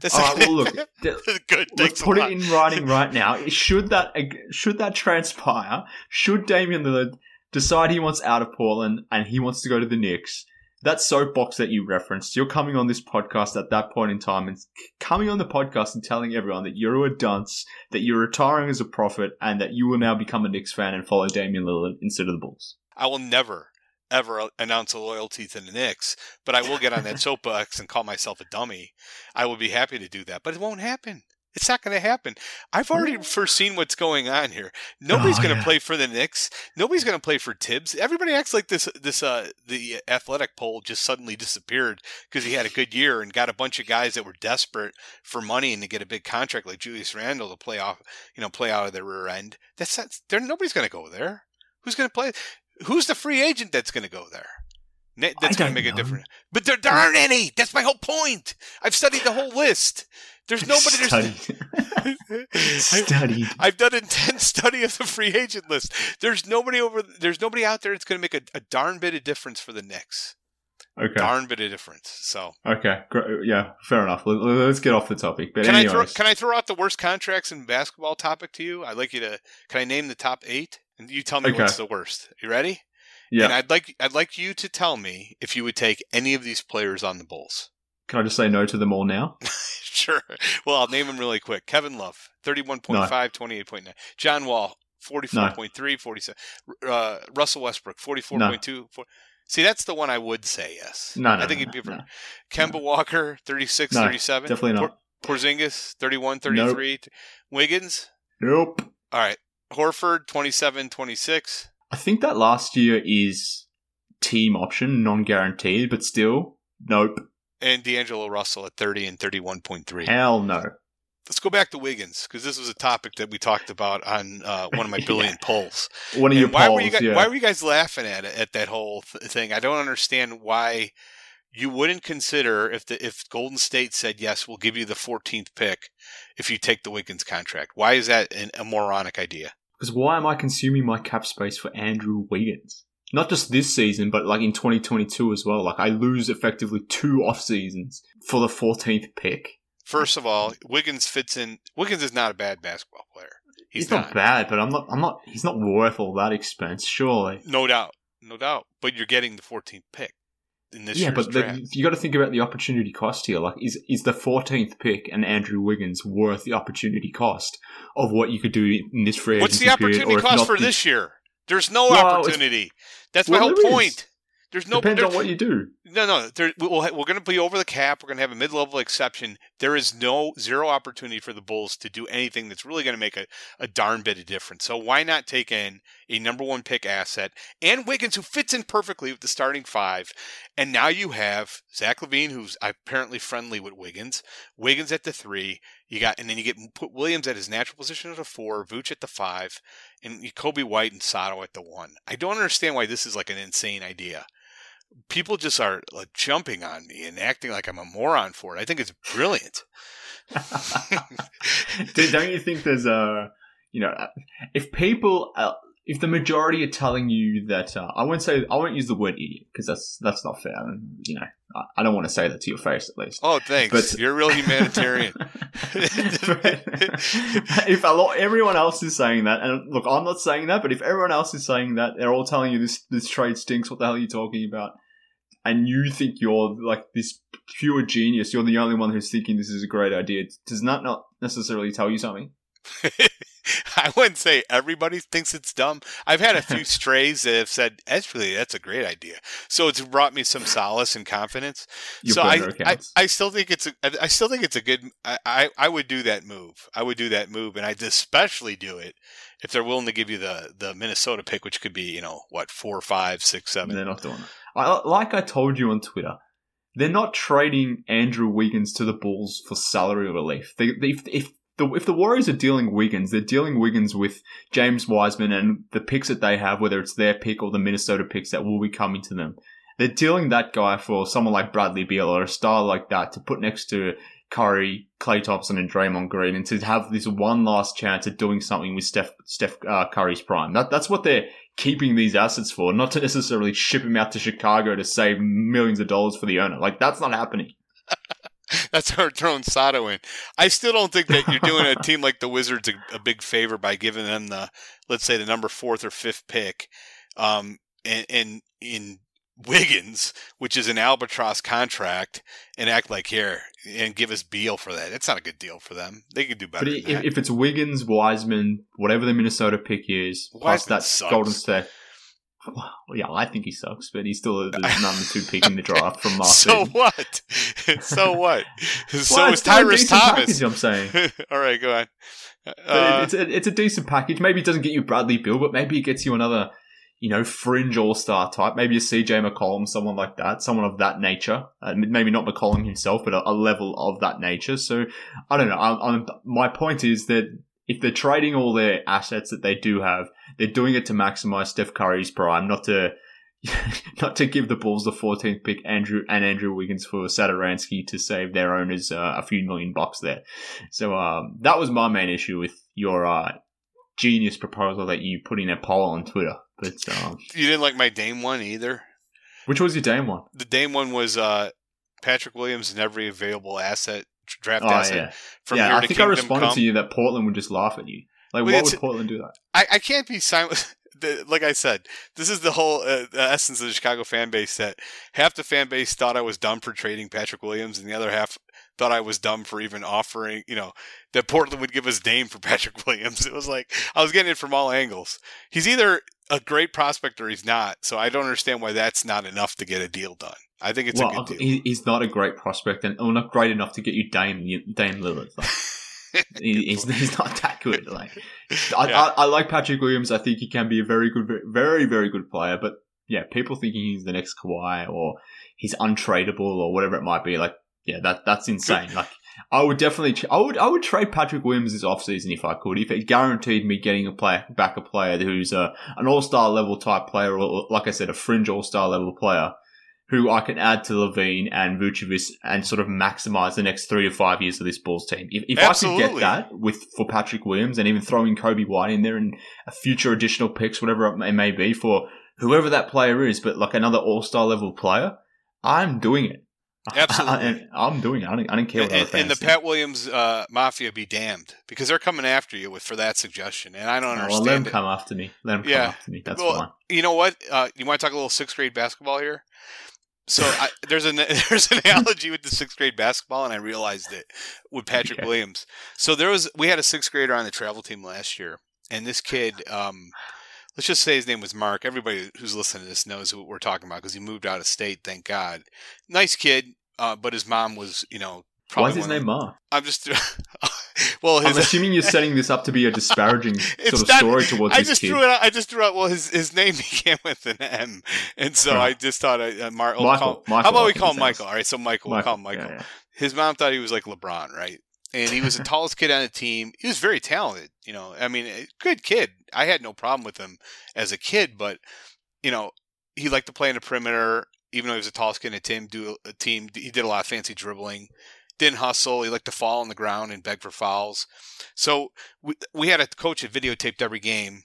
That's All not well, look, happen. [LAUGHS] Good. let's put it in writing [LAUGHS] right now. Should that should that transpire? Should Damian Lillard decide he wants out of Portland and he wants to go to the Knicks? That soapbox that you referenced, you're coming on this podcast at that point in time and coming on the podcast and telling everyone that you're a dunce, that you're retiring as a prophet, and that you will now become a Knicks fan and follow Damian Lillard instead of the Bulls. I will never ever announce a loyalty to the Knicks, but I will get on that [LAUGHS] soapbox and call myself a dummy. I would be happy to do that, but it won't happen. It's not going to happen. I've already foreseen what's going on here. Nobody's Oh, going to yeah. play for the Knicks. Nobody's going to play for Thibs. Everybody acts like this. This uh, the athletic poll just suddenly disappeared because he had a good year and got a bunch of guys that were desperate for money and to get a big contract like Julius Randle to play off, you know, play out of their rear end. That's not. There, nobody's going to go there. Who's going to play? Who's the free agent that's going to go there? That's going to make a difference. But there, there aren't any. That's my whole point. I've studied the whole list. There's nobody. Studied. [LAUGHS] There's, Studied. I've done intense [LAUGHS] study of the free agent list. There's nobody over. There's nobody out there that's going to make a, a darn bit of difference for the Knicks. Okay. Darn bit of difference. So Okay. Yeah. Fair enough. Let- Let's get off the topic. But can I throw can I throw out the worst contracts in basketball topic to you? I'd like you to. Can I name the top eight? And you tell me Okay. what's the worst. You ready? yeah. And I'd like I'd like you to tell me if you would take any of these players on the Bulls. Can I just say no to them all now? [LAUGHS] sure. Well, I'll name them really quick. Kevin Love, 31.5, 28.9. John Wall, 44.3, 47. Uh, Russell Westbrook, 44.2. four- See, that's the one I would say yes. No, no, I think no, he'd be no, no. Kemba Walker, 36, No, 37. Definitely not. Por- Porzingis, 31, 33. Wiggins, Nope. all right. Horford, 27, 26. I think that last year is team option, non-guaranteed, but still, nope. And D'Angelo Russell at 30 and 31.3. Hell no. Let's go back to Wiggins because this was a topic that we talked about on uh, one of my [LAUGHS] billion polls. One of And your why polls, were you guys, yeah. why were you guys laughing at it at that whole th- thing? I don't understand why you wouldn't consider if the if Golden State said yes, we'll give you the 14th pick if you take the Wiggins contract. Why is that an, a moronic idea? Because why am I consuming my cap space for Andrew Wiggins? Not just this season, but like in 2022 as well. Like I lose effectively two off seasons for the 14th pick. First of all, Wiggins fits in. Wiggins is not a bad basketball player. He's, He's, not. bad, but I'm not. I'm not. He's not worth all that expense, surely. No doubt, no doubt. But you're getting the 14th pick in this yeah, but the, you got to think about the opportunity cost here. Like, is is the 14th pick and Andrew Wiggins worth the opportunity cost of what you could do in this free What's the period, opportunity cost for this year? There's no Well, opportunity. That's my well, whole there is. point. There's no Depends there- on what you do. No, no. There, we'll, we're going to be over the cap. We're going to have a mid-level exception. There is no zero opportunity for the Bulls to do anything that's really going to make a, a darn bit of difference. So why not take in a number one pick asset and Wiggins, who fits in perfectly with the starting five, and now you have Zach LaVine, who's apparently friendly with Wiggins. Wiggins at the three. You got, and then you get put Williams at his natural position at a four, Vooch at the five, and Coby White and Sato at the one. I don't understand why this is like an insane idea people just are like, jumping on me and acting like I'm a moron for it. I think it's brilliant. Do- [LAUGHS] Don't you think there's a, you know, if people, uh, if the majority are telling you that, uh, I won't say, I won't use the word idiot because that's that's not fair. You know, I, I don't want to say that to your face at least. Oh, thanks. But- You're a real humanitarian. [LAUGHS] if a lot, everyone else is saying that, and look, I'm not saying that, but if everyone else is saying that, they're all telling you this this trade stinks. What the hell are you talking about? And you think you're like this pure genius. You're the only one who's thinking this is a great idea. Does that not necessarily tell you something? [LAUGHS] [LAUGHS] I wouldn't say everybody thinks it's dumb. I've had a few [LAUGHS] strays that have said, actually, that's a great idea. So it's brought me some solace and confidence. Your so I, I. I still think it's a, I still think it's a good, I, I, I would do that move. I would do that move. And I'd especially do it if they're willing to give you the, the Minnesota pick, which could be, you know, what, four, five, six, seven. They're not doing it. I, like I told you on Twitter, they're not trading Andrew Wiggins to the Bulls for salary relief. They, they, if, if the if the Warriors are dealing Wiggins, they're dealing Wiggins with James Wiseman and the picks that they have, whether it's their pick or the Minnesota picks that will be coming to them. They're dealing that guy for someone like Bradley Beal or a star like that to put next to Curry, Klay Thompson, and Draymond Green, and to have this one last chance at doing something with Steph Steph uh, Curry's prime. That that's what they're keeping these assets for, not to necessarily ship him out to Chicago to save millions of dollars for the owner. Like that's not happening. [LAUGHS] That's how we're throwing Sato in. I still don't think that you're doing a [LAUGHS] team like the Wizards a, a big favor by giving them the, let's say, the number fourth or fifth pick, um, and, and in Wiggins, which is an albatross contract, and act like here and give us Beal for that. It's not a good deal for them. They could do better. But than if, that. if it's Wiggins, Wiseman, whatever the Minnesota pick is, plus Wiseman that sucks. Golden State. Well, yeah, I think he sucks, but he's still the [LAUGHS] number two pick in the draft from [LAUGHS] last [LAUGHS] so what? so what? so Well, is it's Tyrus Thomas. package, I'm saying. All right, go on. Uh, it's a, it's a decent package. Maybe it doesn't get you Bradley Beal, but maybe it gets you another, you know, fringe all star type. Maybe a CJ McCollum, someone like that, someone of that nature. Uh, maybe not McCollum himself, but a, a level of that nature. So I don't know. I'm, my point is that if they're trading all their assets that they do have, they're doing it to maximize Steph Curry's prime, not to. [LAUGHS] not to give the Bulls the 14th pick, Andrew and Andrew Wiggins for Satoransky to save their owners uh, a few million bucks there. So um, that was my main issue with your uh, genius proposal that you put in a poll on Twitter. But um, you didn't like my Dame one either. which was your Dame one? The Dame one was uh, Patrick Williams and every available asset draft Oh asset yeah, from yeah. I think I responded Come. to you that Portland would just laugh at you. Like, Well, why would Portland do that? I, I can't be silent. [LAUGHS] Like I said, this is the whole uh, the essence of the Chicago fan base. That half the fan base thought I was dumb for trading Patrick Williams, and the other half thought I was dumb for even offering. You know that Portland would give us Dame for [LAUGHS] Patrick Williams. It was like I was getting it from all angles. He's either a great prospect or he's not. So I don't understand why that's not enough to get a deal done. I think it's well, a good deal. he's not a great prospect, and or not great enough to get you Dame Dame Lillard. [LAUGHS] He, [LAUGHS] he's, he's not that good. Like, I, Yeah. I, I like Patrick Williams. I think he can be a very good, very, very good player. But yeah, people thinking he's the next Kawhi or he's untradeable or whatever it might be. Like, yeah, that that's insane. Like, I would definitely, I would, I would trade Patrick Williams this offseason if I could. If it guaranteed me getting a player back, a player who's a an all star level type player, or like I said, a fringe all star level player who I can add to LaVine and Vucevic and sort of maximize the next three to five years of this Bulls team. If, if I could get that with for Patrick Williams and even throwing Coby White in there and a future additional picks, whatever it may- be for whoever that player is, but like another All Star level player, I'm doing it. [LAUGHS] Absolutely. And I'm doing it. I don't, I don't care what and, and the think. Pat Williams uh, mafia be damned because they're coming after you with for that suggestion, and I don't Oh, well, understand let them it. come after me. Let them Yeah. come after me. That's Well, fine. You know what? Uh, you want to talk a little sixth grade basketball here? So I, [LAUGHS] there's an [LAUGHS] there's an analogy with the sixth grade basketball, and I realized it with Patrick Okay. Williams. So there was we had a sixth grader on the travel team last year, and this kid um, let's just say his name was Mark. Everybody who's listening to this knows what we're talking about because he moved out of state. Thank God. Nice kid, uh, but his mom was, you know, why is his name Mark? I'm just. [LAUGHS] well, his, I'm [LAUGHS] assuming you're setting this up to be a disparaging [LAUGHS] sort of not, story towards I just kid. threw it. Out, I just threw out. Well, his his name began with an M, and so Right. I just thought uh, Mar- Michael. Michael, how about we call him. Michael? All right, so Michael, we'll call him Michael. Yeah, yeah. His mom thought he was like LeBron, right? And he was the tallest kid on the team. He was very talented. You know, I mean, good kid. I had no problem with him as a kid, but you know, he liked to play in the perimeter. Even though he was the tallest kid in the team, do a team. He did a lot of fancy dribbling. Didn't hustle. He liked to fall on the ground and beg for fouls. So we we had a coach that videotaped every game,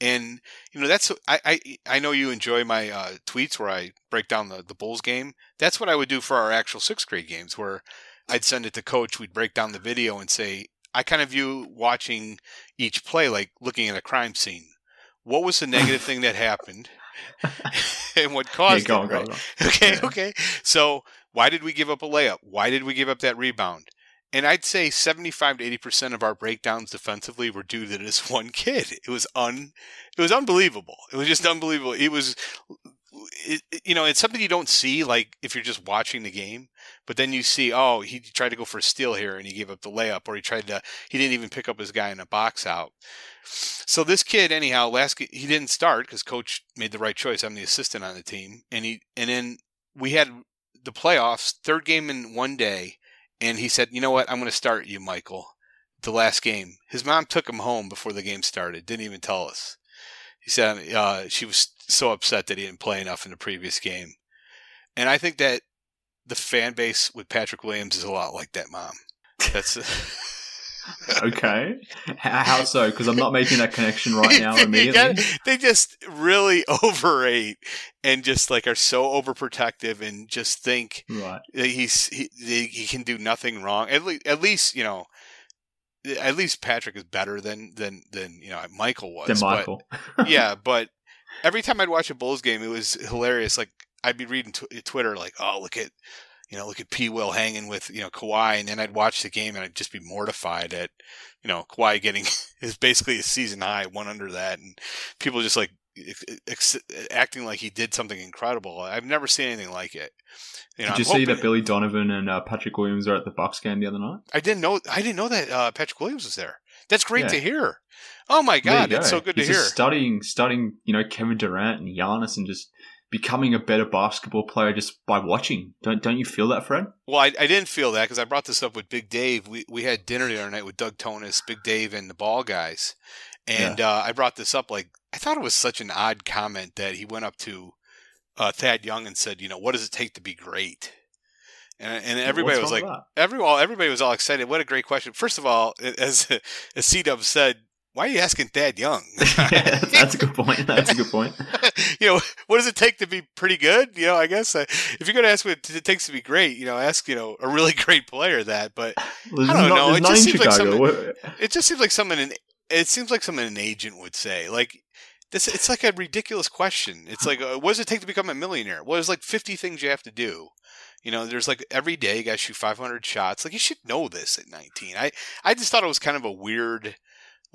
and you know that's I I, I know you enjoy my uh, tweets where I break down the the Bulls game. That's what I would do for our actual sixth grade games, where I'd send it to coach. We'd break down the video and say I kind of view watching each play like looking at a crime scene. What was the negative thing that happened, [LAUGHS] [LAUGHS] and what Yeah, caused go it? go on, go on. [LAUGHS] Okay, Yeah. okay. So why did we give up a layup? Why did we give up that rebound? And I'd say 75 to 80% of our breakdowns defensively were due to this [LAUGHS] one kid. It was un it was unbelievable. It was just unbelievable. It was it, you know, it's something you don't see like if you're just watching the game, but then you see, oh, he tried to go for a steal here and he gave up the layup or he tried to he didn't even pick up his guy in a box out. So this kid, anyhow, last he didn't start because coach made the right choice. I'm the assistant on the team, and he and then we had the playoffs, third game in one day, and he said, "You know what? I'm going to start you, Michael." The last game, his mom took him home before the game started. Didn't even tell us. He said uh, she was so upset that he didn't play enough in the previous game, and I think that the fan base with Patrick Williams is a lot like that mom. That's. [LAUGHS] [LAUGHS] Okay. How so? Because I'm not making that connection right [LAUGHS] now immediately. got- they just really [LAUGHS] overrate and just like are so overprotective and just think Right. that he's he, he can do nothing wrong. At least, at least you know, at least Patrick is better than than than you know Michael was. But- Michael. [LAUGHS] yeah, but every time I'd watch a Bulls game, it was hilarious. Like I'd be reading tw- Twitter, like, oh, look at, you know, look at P. Will hanging with you know Kawhi, and then I'd watch the game and I'd just be mortified at, you know, Kawhi getting [LAUGHS] is basically a season high, one under that, and people just like ex- acting like he did something incredible. I've never seen anything like it. You know, Did you I'm see that Billy Donovan and uh, Patrick Williams are at the Bucks game the other night? I didn't know. I didn't know that uh, Patrick Williams was there. That's great Yeah. to hear. Oh my god, that's go. so good He's to hear. studying, studying, you know, Kevin Durant and Giannis, and just becoming a better basketball player just by watching. Don't don't you feel that, Fred? Well, I, I didn't feel that because I brought this up with Big Dave. We we had dinner the other night with Doug Thonus, Big Dave, and the Ball guys, and uh, I brought this up. Like I thought it was such an odd comment that he went up to uh, Thad Young and said, "You know, what does it take to be great?" And and everybody What's was like, every well, everybody was all excited. What a great question! First of all, as [LAUGHS] as C Dub said, why are you asking Thad Young? [LAUGHS] [LAUGHS] that? That's a good point. That's a good point. [LAUGHS] you know, what does it take to be pretty good? You know, I guess uh, if you're going to ask what it takes to be great, you know, ask you know a really great player that. But There's I don't not, know, it just seems like something- it just seems like something. An, it seems like something an agent would say. Like this, it's like a ridiculous question. It's like, uh, what does it take to become a millionaire? Well, there's like 50 things you have to do. You know, there's like every day you got to shoot 500 shots. Like you should know this at 19. I I just thought it was kind of a weird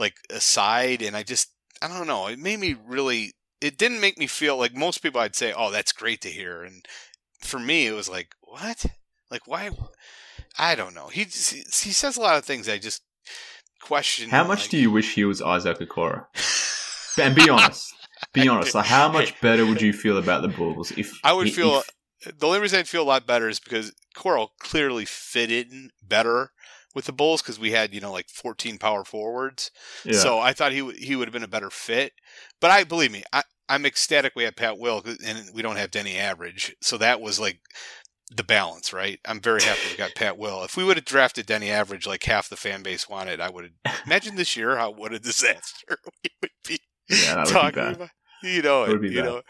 like aside, and I just I don't know. It made me really. It didn't make me feel like most people. I'd say, oh, that's great to hear, and for me, it was like, what? Like why? I don't know. He just, he says a lot of things I just question. How much like- do you wish he was Isaac Okoro? [LAUGHS] And be honest. Be honest. Like, how much better would you feel about the Bulls if I would if- feel the only reason I'd feel a lot better is because Coral clearly fit in better with the Bulls because we had you know like 14 power forwards. yeah. So I thought he would he would have been a better fit. But I believe me, I I'm ecstatic we have Pat Will uh, and we don't have Deni Avdija. So that was like the balance, right? I'm very happy we got Pat Will. If we would have drafted Deni Avdija like half the fan base wanted, I would have [LAUGHS] imagine this year how what a disaster [LAUGHS] we would be yeah, be talking bad. about. You know, It be you bad. know.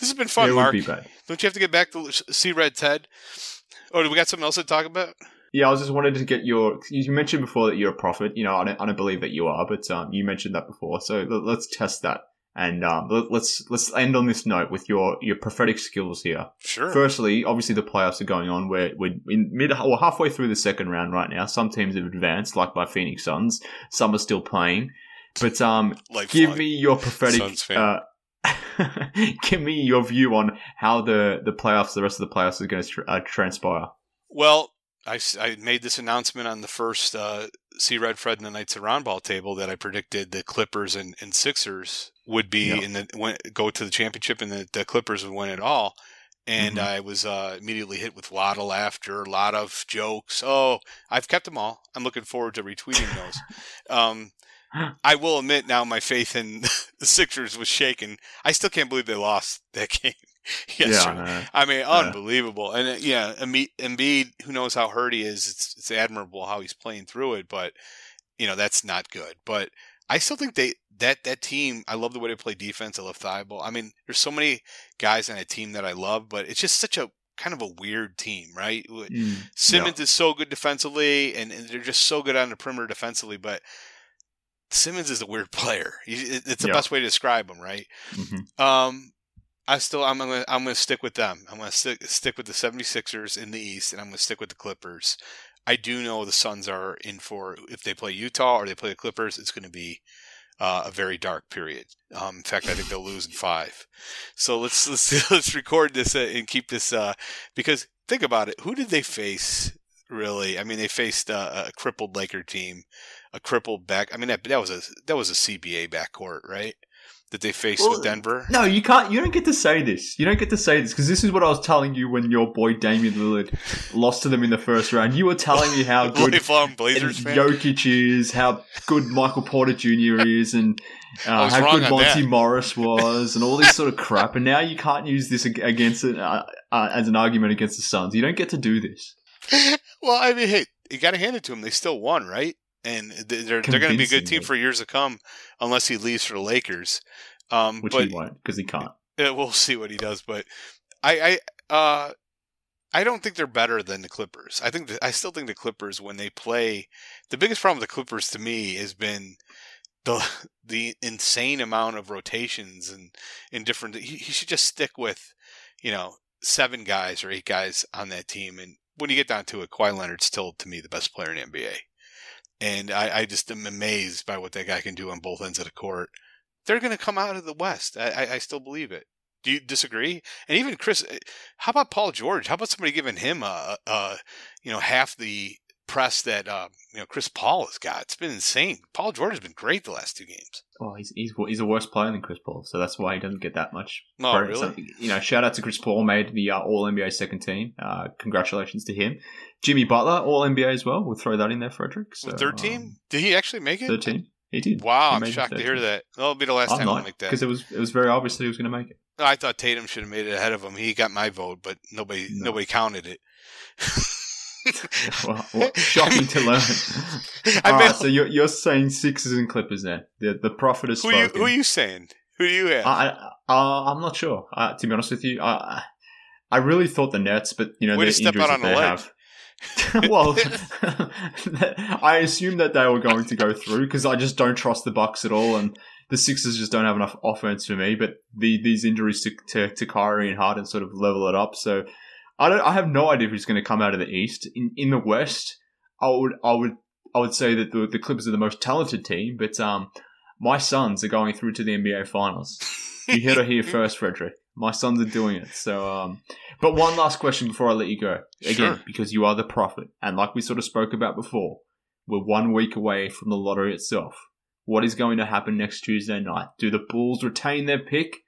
This has been fun, it Mark. be. Don't you have to get back to see Red Ted? Oh, do we got something else to talk about? Yeah, I was just wanted to get your. You mentioned before that you're a prophet. You know, I don't, I don't believe that you are, but um, you mentioned that before. So let, let's test that, and um, let, let's let's end on this note with your your prophetic skills here. Sure. Firstly, obviously the playoffs are going on. We're we're in mid or halfway through the second round right now. Some teams have advanced, like by Phoenix Suns. Some are still playing. But um, Lifelong give me your prophetic. Uh, [LAUGHS] give me your view on how the the playoffs, the rest of the playoffs, is going to uh, transpire. Well, I, I made this announcement on the first uh, See Red Fred and the Knights of Roundball table that I predicted the Clippers and, and Sixers would be Yeah. in the win, go to the championship and the, the Clippers would win it all. And Mhm. I was uh, immediately hit with a lot of laughter, a lot of jokes. Oh, I've kept them all. I'm looking forward to retweeting those. um, [LAUGHS] I will admit now my faith in [LAUGHS] the Sixers was shaken. I still can't believe they lost that [LAUGHS] game [LAUGHS] yesterday. Yeah, I mean, unbelievable. And uh, yeah, Embi- Embiid, who knows how hurt he is? It's it's admirable how he's playing through it, but you know that's not good. But I still think they that that team. I love the way they play defense. I love Thybulle. I mean, there's so many guys on a team that I love, but it's just such a kind of a weird team, right? Mm, Simmons is so good defensively, and, and they're just so good on the perimeter defensively, but. Simmons is a weird [LAUGHS] player. It's the Yeah. best way to describe him, right? yeah. Mhm. Um, I still I'm gonna I'm gonna stick with them. I'm gonna stick stick with the 76ers in the East, and I'm gonna stick with the Clippers. I do know the Suns are in for if they play Utah or they play the Clippers, it's going to be uh, a very dark period. Um, in fact, I think they'll lose in five. So let's let's [LAUGHS] let's record this uh, and keep this uh, because think about it. Who did they face? Really, I mean, they faced uh, a crippled Laker team, a crippled back. I mean, that that was a that was a CBA backcourt, right? That they faced Well, with Denver. No, you can't. You don't get to say this. You don't get to say this because this is what I was telling you when your boy Damian Lillard [LAUGHS] lost to them in the first round. You were telling me how [LAUGHS] good Blazers fan. Jokic is, how good Michael Porter Jr. is, and [LAUGHS] uh, how good Monty that. Morris was, and all this sort of crap. And now you can't use this against it uh, uh, as an argument against the Suns. You don't get to do this. well, I mean, hey, you got to hand it to them. They still won, right? And they're they're going to be a good team for years to come, unless he leaves for the Lakers. Um, Which but he won't because he can't. uh, we'll see what he does. But I, I, uh, I don't think they're better than the Clippers. I think that, I still think the Clippers when they play, the biggest problem with the Clippers to me has been the [LAUGHS] the insane amount of rotations and in different. He, he should just stick with, you know, seven guys or eight guys on that team. And when you get down to it, Kawhi Leonard's still to me the best player in the NBA. And I, I just am amazed by what that guy can do on both ends of the court. They're going to come out of the West. I, I, still believe it. Do you disagree? And even Chris, eh, how about Paul George? How about somebody giving him a, a you know, half the press that uh, you know Chris Paul has got? It's been insane. Paul George has been great the last two games. Oh, he's, he's he's a worse player than Chris Paul, so that's why he doesn't get that much. Oh, credit. really? So, you know, shout out to Chris Paul, made the uh, All NBA second team. Uh, congratulations to him. Jimmy Butler, All NBA as well. We'll throw that in there, Frederick. So, third team? Did he actually make it? Um, third team. He did. Wow, He I'm shocked to hear that. That'll be the last I'm time I'll make that. because it was it was very obvious that he was going to make it. I thought Tatum should have made it ahead of him. He got my vote, but nobody No. nobody counted it. [LAUGHS] [LAUGHS] well, well, shocking to learn. [LAUGHS] I All so you're, you're saying Sixers and Clippers there. The the prophet has who you spoken. who are you saying? Who do you have? I, I, uh, I'm not sure. Uh, to be honest with you, I, I really thought the Nets, but you know Way the injuries that they have. [LAUGHS] well, I assumed that they were going to go through because I just don't trust the Bucks at all, and the Sixers just don't have enough offense for me. But the these injuries to to, to Kyrie and Harden sort of level it up. So I don't. I have no idea who's going to come out of the East. In in the West, I would I would I would say that the the Clippers are the most talented team, but um, my Suns are going through to the NBA Finals. You heard it here [LAUGHS] first, Frederick. My Suns are doing it. So, um, but one last question before I let you go. Again, Sure. because you are the prophet, and like we sort of spoke about before, we're one week away from the lottery itself. What is going to happen next Tuesday night? Do the Bulls retain their pick,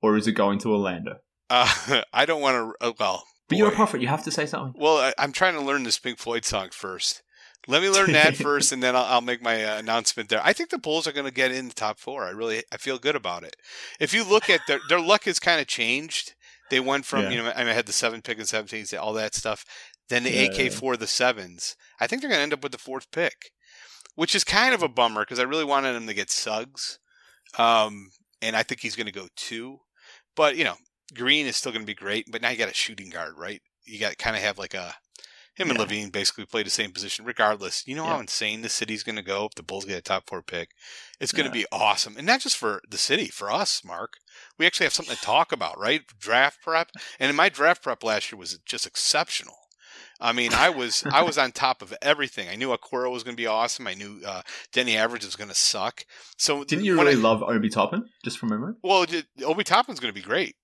or is it going to Orlando? Uh, [LAUGHS] I don't want to. Uh, well, But you're a prophet. You have to say something. Well, I, I'm trying to learn this Pink Floyd song first. Let me learn [LAUGHS] that first, and then I'll, I'll make my uh, announcement there. I think the Bulls are going to get in the top four. I really, I feel good about it. If you look at their [LAUGHS] their luck has kind of changed. They went from Yeah. you know I, mean, I had the seven pick and seventeens, all that stuff. Then the Yeah, AK four, the sevens. I think they're going to end up with the fourth pick, which is kind of a bummer because I really wanted him to get Suggs, um, and I think he's going to go two. But you know, Green is still going to be great. But now you got a shooting guard, right? You got kind of have like a him and LaVine basically play the same position. Regardless, you know how insane the city's going to go if the Bulls get a top four pick. It's going to Yeah. be awesome, and not just for the city, for us, Mark. We actually have something to [SIGHS] talk about, right? Draft prep, and in my draft prep last year was just exceptional. I mean, I was I was [LAUGHS] on top of everything. I knew Okoro was going to be awesome. I knew uh, Deni Avdija was going to suck. So didn't you really I, love Obi Toppin? Just from memory. Well, Obi Toppin's going to be great.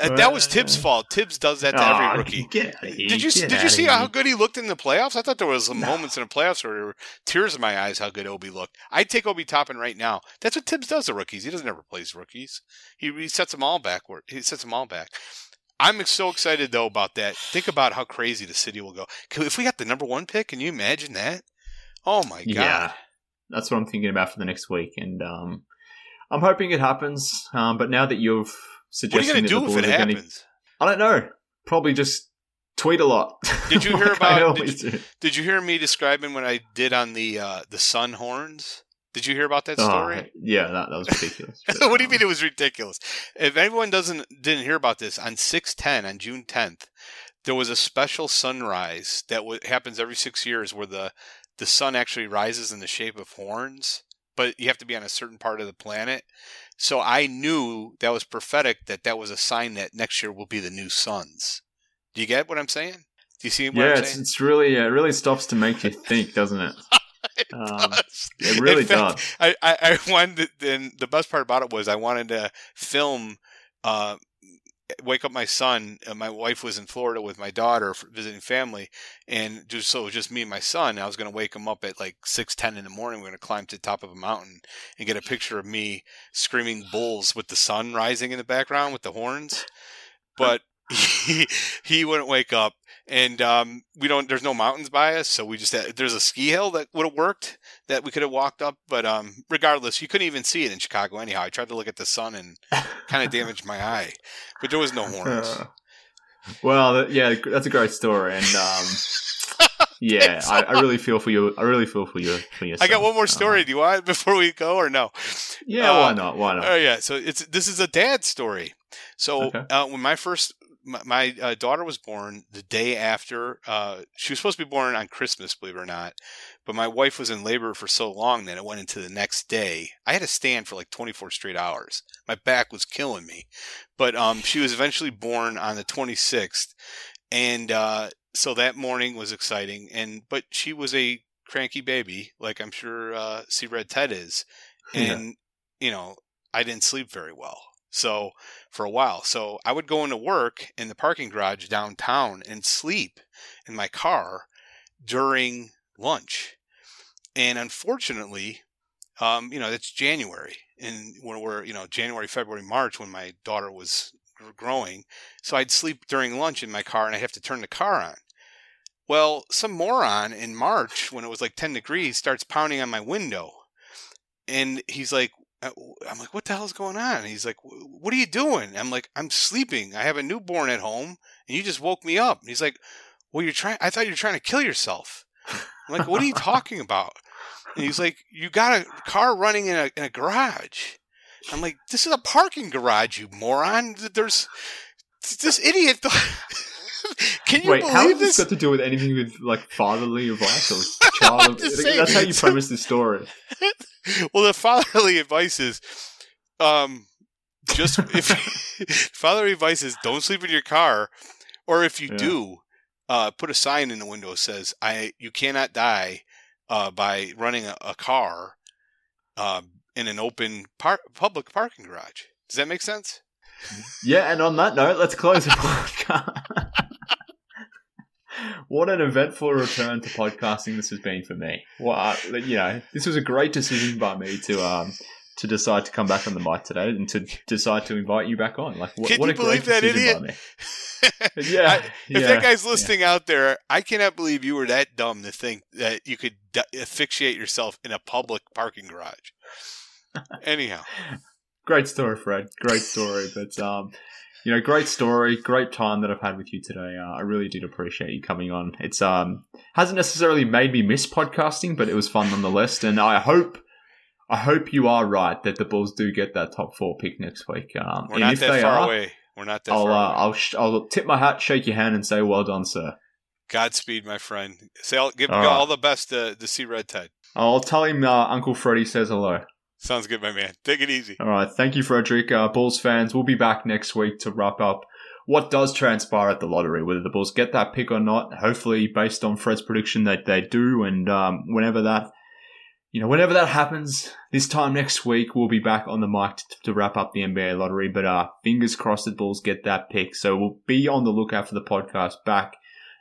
Uh, that was Thibs' fault. Thibs does that to every rookie. Get out of here. Did you get did you see how good he looked in the playoffs? I thought there was some moments in the playoffs where there were tears in my eyes how good Obi looked. I'd take Obi Toppin right now. That's what Thibs does to rookies. He doesn't ever plays rookies. He, he sets them all backward. He sets them all back. I'm so excited though about that. Think about how crazy the city will go. If we got the number one pick, can you imagine that? Oh my god! Yeah, that's what I'm thinking about for the next week, and um, I'm hoping it happens. Um, but now that you've suggested, what are you going to do if it happens? Gonna, I don't know. Probably just tweet a lot. Did you [LAUGHS] hear about? did, you, did, you, hear me describing what I did on the uh, the sun horns? Did you hear about that story? Oh, yeah, that, that was ridiculous. [LAUGHS] what do you mean it was ridiculous? If anyone doesn't didn't hear about this, on six ten on June tenth, there was a special sunrise that w- happens every six years, where the the sun actually rises in the shape of horns, but you have to be on a certain part of the planet. So I knew that was prophetic. That that was a sign that next year will be the new suns. Do you get what I'm saying? Do you see what yeah, I'm saying? it's, it's really it really stops to make you think, doesn't it? [LAUGHS] it, um, it really fact, does. I, I, I [LAUGHS] wanted, and the best part about it was I wanted to film, uh, wake up my son. Uh, my wife was in Florida with my daughter visiting family, and just so it was just me and my son. I was going to wake him up at like six ten in the morning. We are going to climb to the top of a mountain and get a picture of me screaming bulls with the sun rising in the background with the horns. But [LAUGHS] he he wouldn't wake up and um, we don't. There's no mountains by us, so we just had, there's a ski hill that would have worked that we could have walked up. But um, regardless, you couldn't even see it in Chicago anyhow. I tried to look at the sun and kind of [LAUGHS] damaged my eye, but there was no horns. Uh, [LAUGHS] well, yeah, that's a great story, and um, [LAUGHS] yeah, so. I, I, really feel for you. I really feel for you. For your I got one more story. Uh, Do you want before we go or no? Yeah, uh, why not? Why not? Oh yeah, so it's this is a dad story. So okay. uh, when my first my, my uh, daughter was born the day after. Uh, she was supposed to be born on Christmas, believe it or not. But my wife was in labor for so long that it went into the next day. I had to stand for like 24 straight hours. My back was killing me. But um, she was eventually born on the 26th, and uh, so that morning was exciting. And but she was a cranky baby, like I'm sure uh, See Red Ted is, and yeah. you know I didn't sleep very well. So for a while. So I would go into work in the parking garage downtown and sleep in my car during lunch. And unfortunately, um, you know, it's January and when we're, you know, January, February, March when my daughter was growing. So I'd sleep during lunch in my car and I'd have to turn the car on. Well, some moron in March when it was like 10 degrees starts pounding on my window. And he's like, Uh, I'm like, what the hell's going on? And he's like, what are you doing? I'm like, I'm sleeping. I have a newborn at home, and you just woke me up. And he's like, well, you're trying. I thought you were trying to kill yourself. I'm like, what are you talking about? And he's like, you got a car running in a in a garage. I'm like, this is a parking garage, you moron. There's this idiot. [LAUGHS] Can you Wait, believe how has this? this got to do with anything with like fatherly advice or [LAUGHS] child? That's how you [LAUGHS] premise the story. well, the fatherly advice is, um, just [LAUGHS] if fatherly advice is don't sleep in your car, or if you yeah. do, uh, put a sign in the window that says I you cannot die uh, by running a, a car uh, in an open par- public parking garage. Does that make sense? Yeah, and on that note, let's close the podcast. What an eventful return to podcasting this has been for me. Well, you know, this was a great decision by me to um to decide to come back on the mic today and to decide to invite you back on. Like, what, Can what you a believe great that idiot? [LAUGHS] yeah, I, if yeah, that guy's listening yeah. out there, I cannot believe you were that dumb to think that you could asphyxiate yourself in a public parking garage. Anyhow, [LAUGHS] great story, Fred. Great story, but um, you know, great story, great time that I've had with you today. Uh, I really did appreciate you coming on. It's um hasn't necessarily made me miss podcasting, but it was fun nonetheless. And I hope, I hope you are right that the Bulls do get that top four pick next week. Um, We're not that far are, away. We're not that I'll, far. Uh, I'll sh- I'll tip my hat, shake your hand, and say well done, sir. Godspeed, my friend. Say all, give all, right. all the best to, to see Red Tide. I'll tell him uh, Uncle Freddie says hello. Sounds good, my man. Take it easy. All right. Thank you, Frederick. Uh, Bulls fans, we'll be back next week to wrap up what does transpire at the lottery, whether the Bulls get that pick or not. Hopefully, based on Fred's prediction, that they do. And um, whenever that, you know, whenever that happens, this time next week, we'll be back on the mic to, to wrap up the NBA lottery. But uh, fingers crossed the Bulls get that pick. So we'll be on the lookout for the podcast back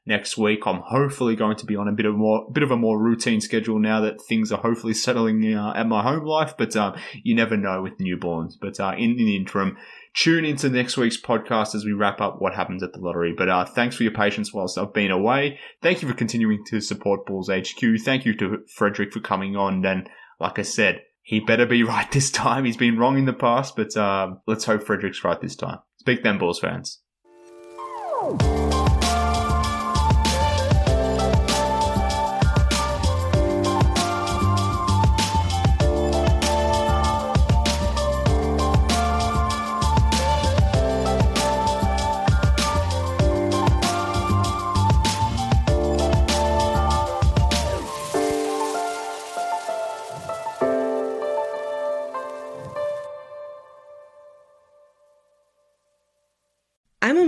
next week. I'm hopefully going to be on a bit of more, bit of a more routine schedule now that things are hopefully settling uh, at my home life. But um, you never know with newborns. But uh, in, in the interim, tune into next week's podcast as we wrap up what happens at the lottery. But uh, thanks for your patience whilst I've been away. Thank you for continuing to support Bulls HQ. Thank you to Frederick for coming on. And like I said, he better be [LAUGHS] right this time. He's been wrong in the past, but um, let's hope Frederick's right this time. Speak then, Bulls fans.